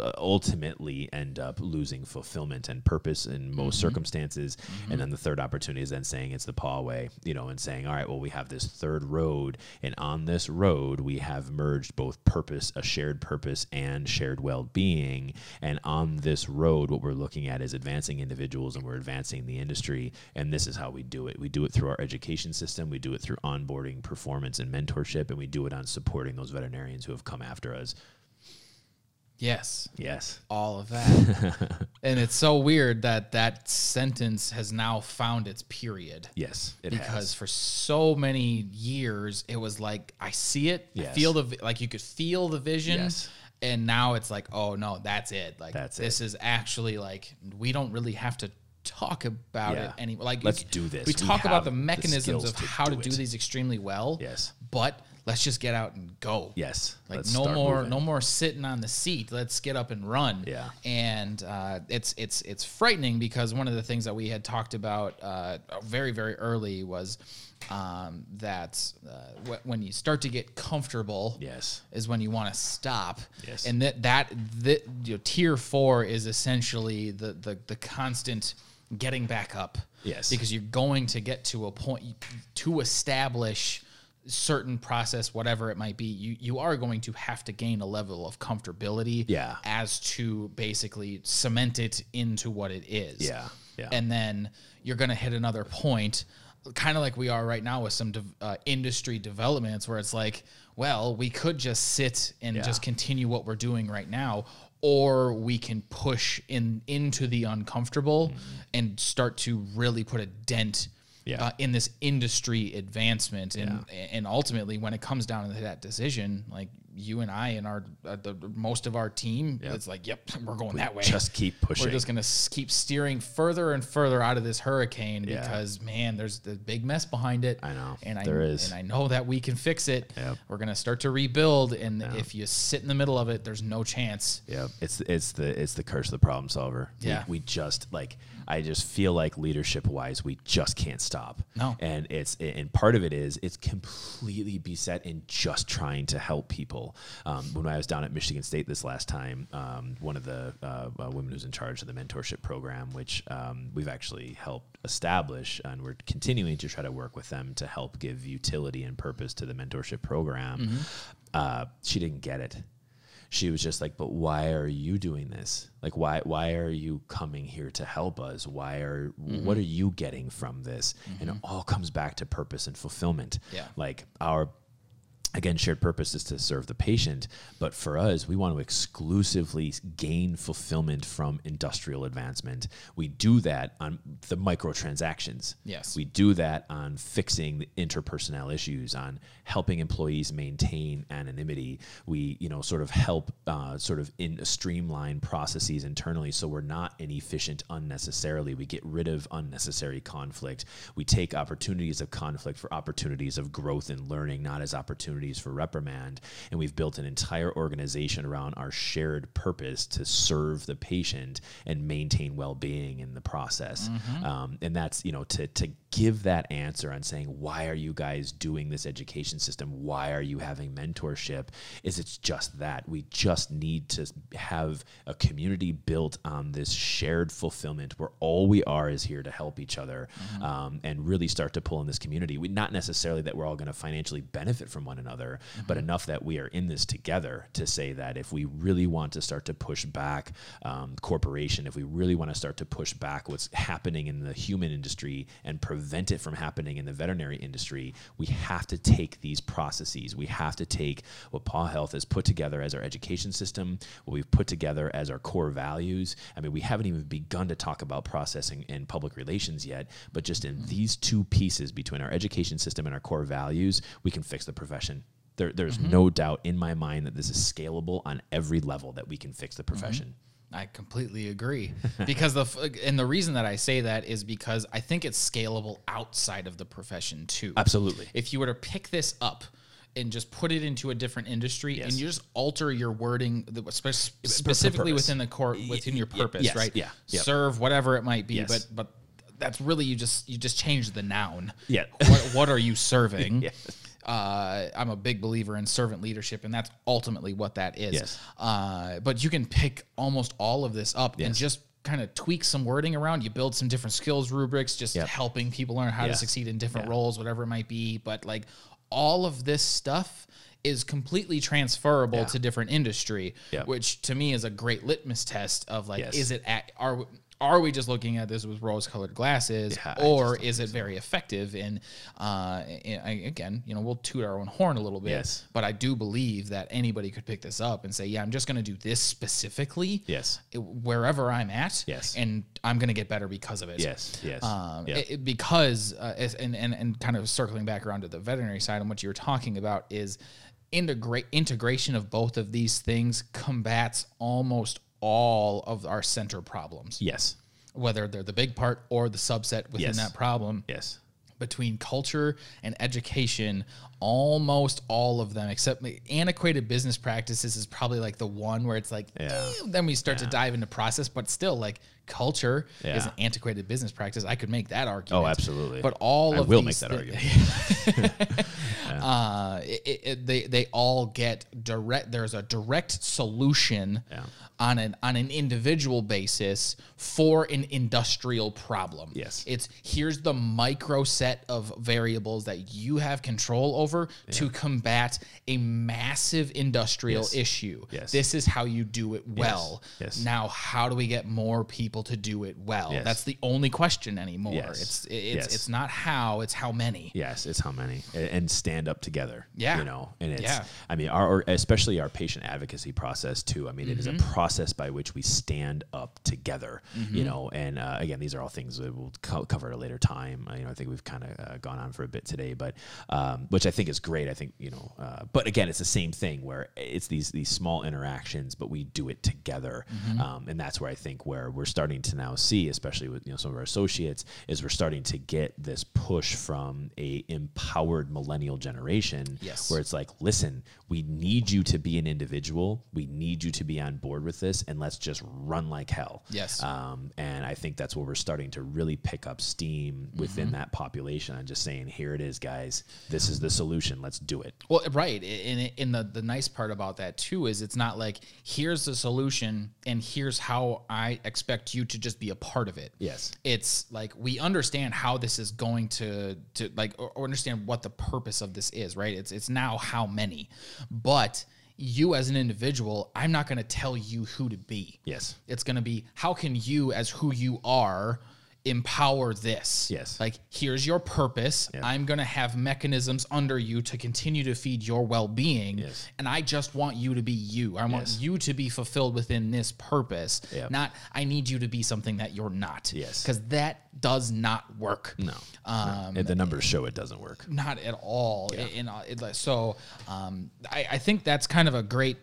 uh, ultimately end up losing fulfillment and purpose in most circumstances. And then the third opportunity is then saying it's the paw way, you know, and saying, all right, well, we have this third road, and on this road we have merged both purpose, a shared purpose, and shared well-being. And on this road, what we're looking at is advancing individuals, and we're advancing the industry. And this is how we do it. We do it through our education system. We do it through onboarding, performance, and mentorship, and we do it on supporting those veterinarians who have come after us. Yes. Yes. all of that. and it's so weird that that sentence has now found its period. Yes. It because has. for so many years it was like I see it, I feel the like you could feel the vision, Yes. And now it's like oh no, that's it. Like That's this is actually like we don't really have to talk about Yeah. it anymore. Like Let's do this. We We talk about the the mechanisms skills of how to do do these extremely well. Yes. but let's just get out and go. Yes. Like Let's no more, moving. no more sitting on the seat. Let's get up and run. Yeah. And uh, it's it's it's frightening because one of the things that we had talked about uh, very very early was um, that uh, wh- when you start to get comfortable, Yes. is when you want to stop. Yes. And that that that you know, tier four is essentially the the the constant getting back up. Yes. Because you're going to get to a point to establish certain process whatever it might be you you are going to have to gain a level of comfortability Yeah. as to basically cement it into what it is Yeah, yeah. and then you're going to hit another point kind of like we are right now with some de- uh, industry developments where it's like well we could just sit and Yeah. just continue what we're doing right now or we can push in into the uncomfortable and start to really put a dent Mm-hmm. Yeah. uh, in this industry advancement and and ultimately when it comes down to that decision like you and I and our uh, the, most of our team it's like yep we're going that way Just keep pushing. we're just gonna s- keep steering further and further out of this hurricane Yeah. because man, there's the big mess behind it. I know. and I There is. and I know that we can fix it. Yep. We're gonna start to rebuild, and if you sit in the middle of it, there's no chance. Yeah, it's it's the it's the curse of the problem solver. We- Yeah. we, just like I just feel like leadership wise, we just can't stop. No. and it's and part of it is it's completely beset in just trying to help people. Um, when I was down at Michigan State this last time, um, one of the uh, uh, women who's in charge of the mentorship program, which um, we've actually helped establish, and we're continuing to try to work with them to help give utility and purpose to the mentorship program. Uh, she didn't get it she was just like but why are you doing this? Like why why are you coming here to help us? Why are mm-hmm. what are you getting from this? And it mm-hmm. all comes back to purpose and fulfillment. Yeah. like our again shared purpose is to serve the patient but for us we want to exclusively gain fulfillment from industrial advancement. We do that on the microtransactions. Yes. we do that on fixing the interpersonnel issues on helping employees maintain anonymity. We you know sort of help uh, sort of in streamline processes internally so we're not inefficient unnecessarily. We get rid of unnecessary conflict. We take opportunities of conflict for opportunities of growth and learning not as opportunities for reprimand and we've built an entire organization around our shared purpose to serve the patient and maintain well-being in the process. Um, and that's you know to to give that answer on saying why are you guys doing this education system? Why are you having mentorship? is it's just that. We just need to have a community built on this shared fulfillment where all we are is here to help each other um, and really start to pull in this community. We not necessarily that we're all going to financially benefit from one another but enough that we are in this together to say that if we really want to start to push back um, corporation if we really want to start to push back what's happening in the human industry and prevent it from happening in the veterinary industry, we have to take these processes. We have to take what Paw Health has put together as our education system, what we've put together as our core values. I mean, we haven't even begun to talk about processing and public relations yet, but just in these two pieces between our education system and our core values, we can fix the profession. There, there's mm-hmm. no doubt in my mind that this is scalable on every level that we can fix the mm-hmm. profession. I completely agree because the f- and the reason that I say that is because I think it's scalable outside of the profession too. Absolutely. If you were to pick this up and just put it into a different industry and you just alter your wording the- spe- specifically within the core within your purpose, yes, right? yeah, yep. Serve whatever it might be, Yes. but but that's really you just you just change the noun. Yeah. what, what are you serving? Yes. Uh, I'm a big believer in servant leadership, and that's ultimately what that is. Yes. Uh, but you can pick almost all of this up and just kind of tweak some wording around. You build some different skills rubrics, just Yep. helping people learn how to succeed in different Yeah. roles, whatever it might be. But like all of this stuff is completely transferable Yeah. to different industry, Yep. which to me is a great litmus test of like, Yes. is it at, are are we just looking at this with rose-colored glasses, Yeah, or is it very effective? And uh, again, you know, we'll toot our own horn a little bit, Yes. but I do believe that anybody could pick this up and say, yeah, I'm just going to do this specifically, Yes. wherever I'm at, Yes. and I'm going to get better because of it. Yes. Yes. Um, yeah. it- it- because uh, and, and and kind of circling back around to the veterinary side and what you were talking about is integrate integration of both of these things combats almost all of our center problems, yes. whether they're the big part or the subset within Yes. that problem Yes. between culture and education almost all of them except antiquated business practices is probably like the one where it's like Yeah. then we start to dive into process but still like culture is an antiquated business practice i could make that argument Oh, absolutely. but all I of will make that thi- argument. uh, it, it- it- they they all get direct. There's a direct solution Yeah. On an on an individual basis for an industrial problem. Yes. it's here's the micro set of variables that you have control over to combat a massive industrial Yes. issue. Yes. This is how you do it well. Yes. Now, how do we get more people to do it well? Yes. That's the only question anymore. Yes. It's it's Yes. it's not how, it's how many. Yes, it's how many and stand up together. Yeah. you know, and it's. Yeah. I mean, our especially our patient advocacy process too. I mean, it is a Mm-hmm. Process by which we stand up together. You know, and uh, again, these are all things that we'll co- cover at a later time. Uh, you know, I think we've kind of uh, gone on for a bit today, but um, which I think is great. I think you know, uh, but again, it's the same thing where it's these these small interactions, but we do it together, Mm-hmm. um, and that's where I think where we're starting to now see, especially with you know some of our associates, is we're starting to get this push from a empowered millennial generation, Yes. where it's like, listen, we need you to be an individual, we need you to be on board with this, and let's just run like hell. Yes. Um, and I think that's where we're starting to really pick up steam within Mm-hmm. that population. I'm just saying, here it is, guys. This is the solution. Let's do it. Well, right. And, and the, the nice part about that too is it's not like here's the solution and here's how I expect you to just be a part of it. Yes. It's like we understand how this is going to to like or, or understand what the purpose of this is, right? It's it's now how many. But you as an individual, I'm not going to tell you who to be. Yes. It's going to be how can you as who you are empower this? Yes. Like here's your purpose. I'm going to have mechanisms under you to continue to feed your well-being Yes. and I just want you to be you. I want Yes. you to be fulfilled within this purpose. Yep. Not I need you to be something that you're not. Yes. Cuz that does not work. No. Um, no. The numbers show it doesn't work. not at all. Yeah. In, uh, like- so um, I, I think that's kind of a great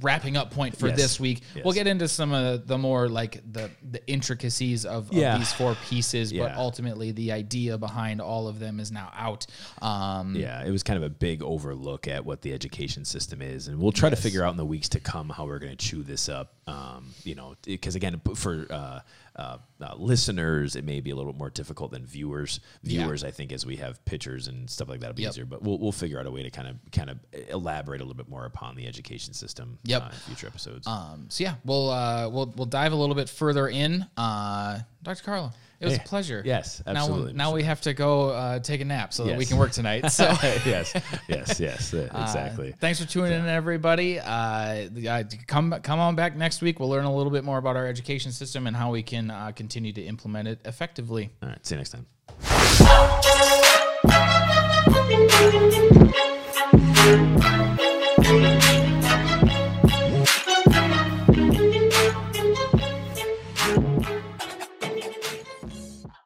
wrapping up point for Yes. this week. Yes. We'll get into some of the more like the the intricacies of, of these four pieces, but ultimately the idea behind all of them is now out. Um, Yeah, it was kind of a big overlook at what the education system is, and we'll try to figure out in the weeks to come how we're going to chew this up. Um, you know, because again, for uh, uh, uh, listeners, it may be a little bit more difficult than viewers. Yeah. Viewers, I think, as we have pictures and stuff like that, will be Yep. easier. But we'll we'll figure out a way to kind of kind of elaborate a little bit more upon the education system. Yep. uh, in future episodes. Um, so yeah, we'll uh, we'll we'll dive a little bit further in. Uh, Dr. Carlo, it was Hey, a pleasure. yes, Now, absolutely, now Mr. we have to go uh, take a nap so that we can work tonight. So. yes, yes, yes, uh, exactly. Uh, thanks for tuning in, everybody. Uh, the- uh, come come on back next week. We'll learn a little bit more about our education system and how we can uh, continue to implement it effectively. All right, see you next time. Thank you.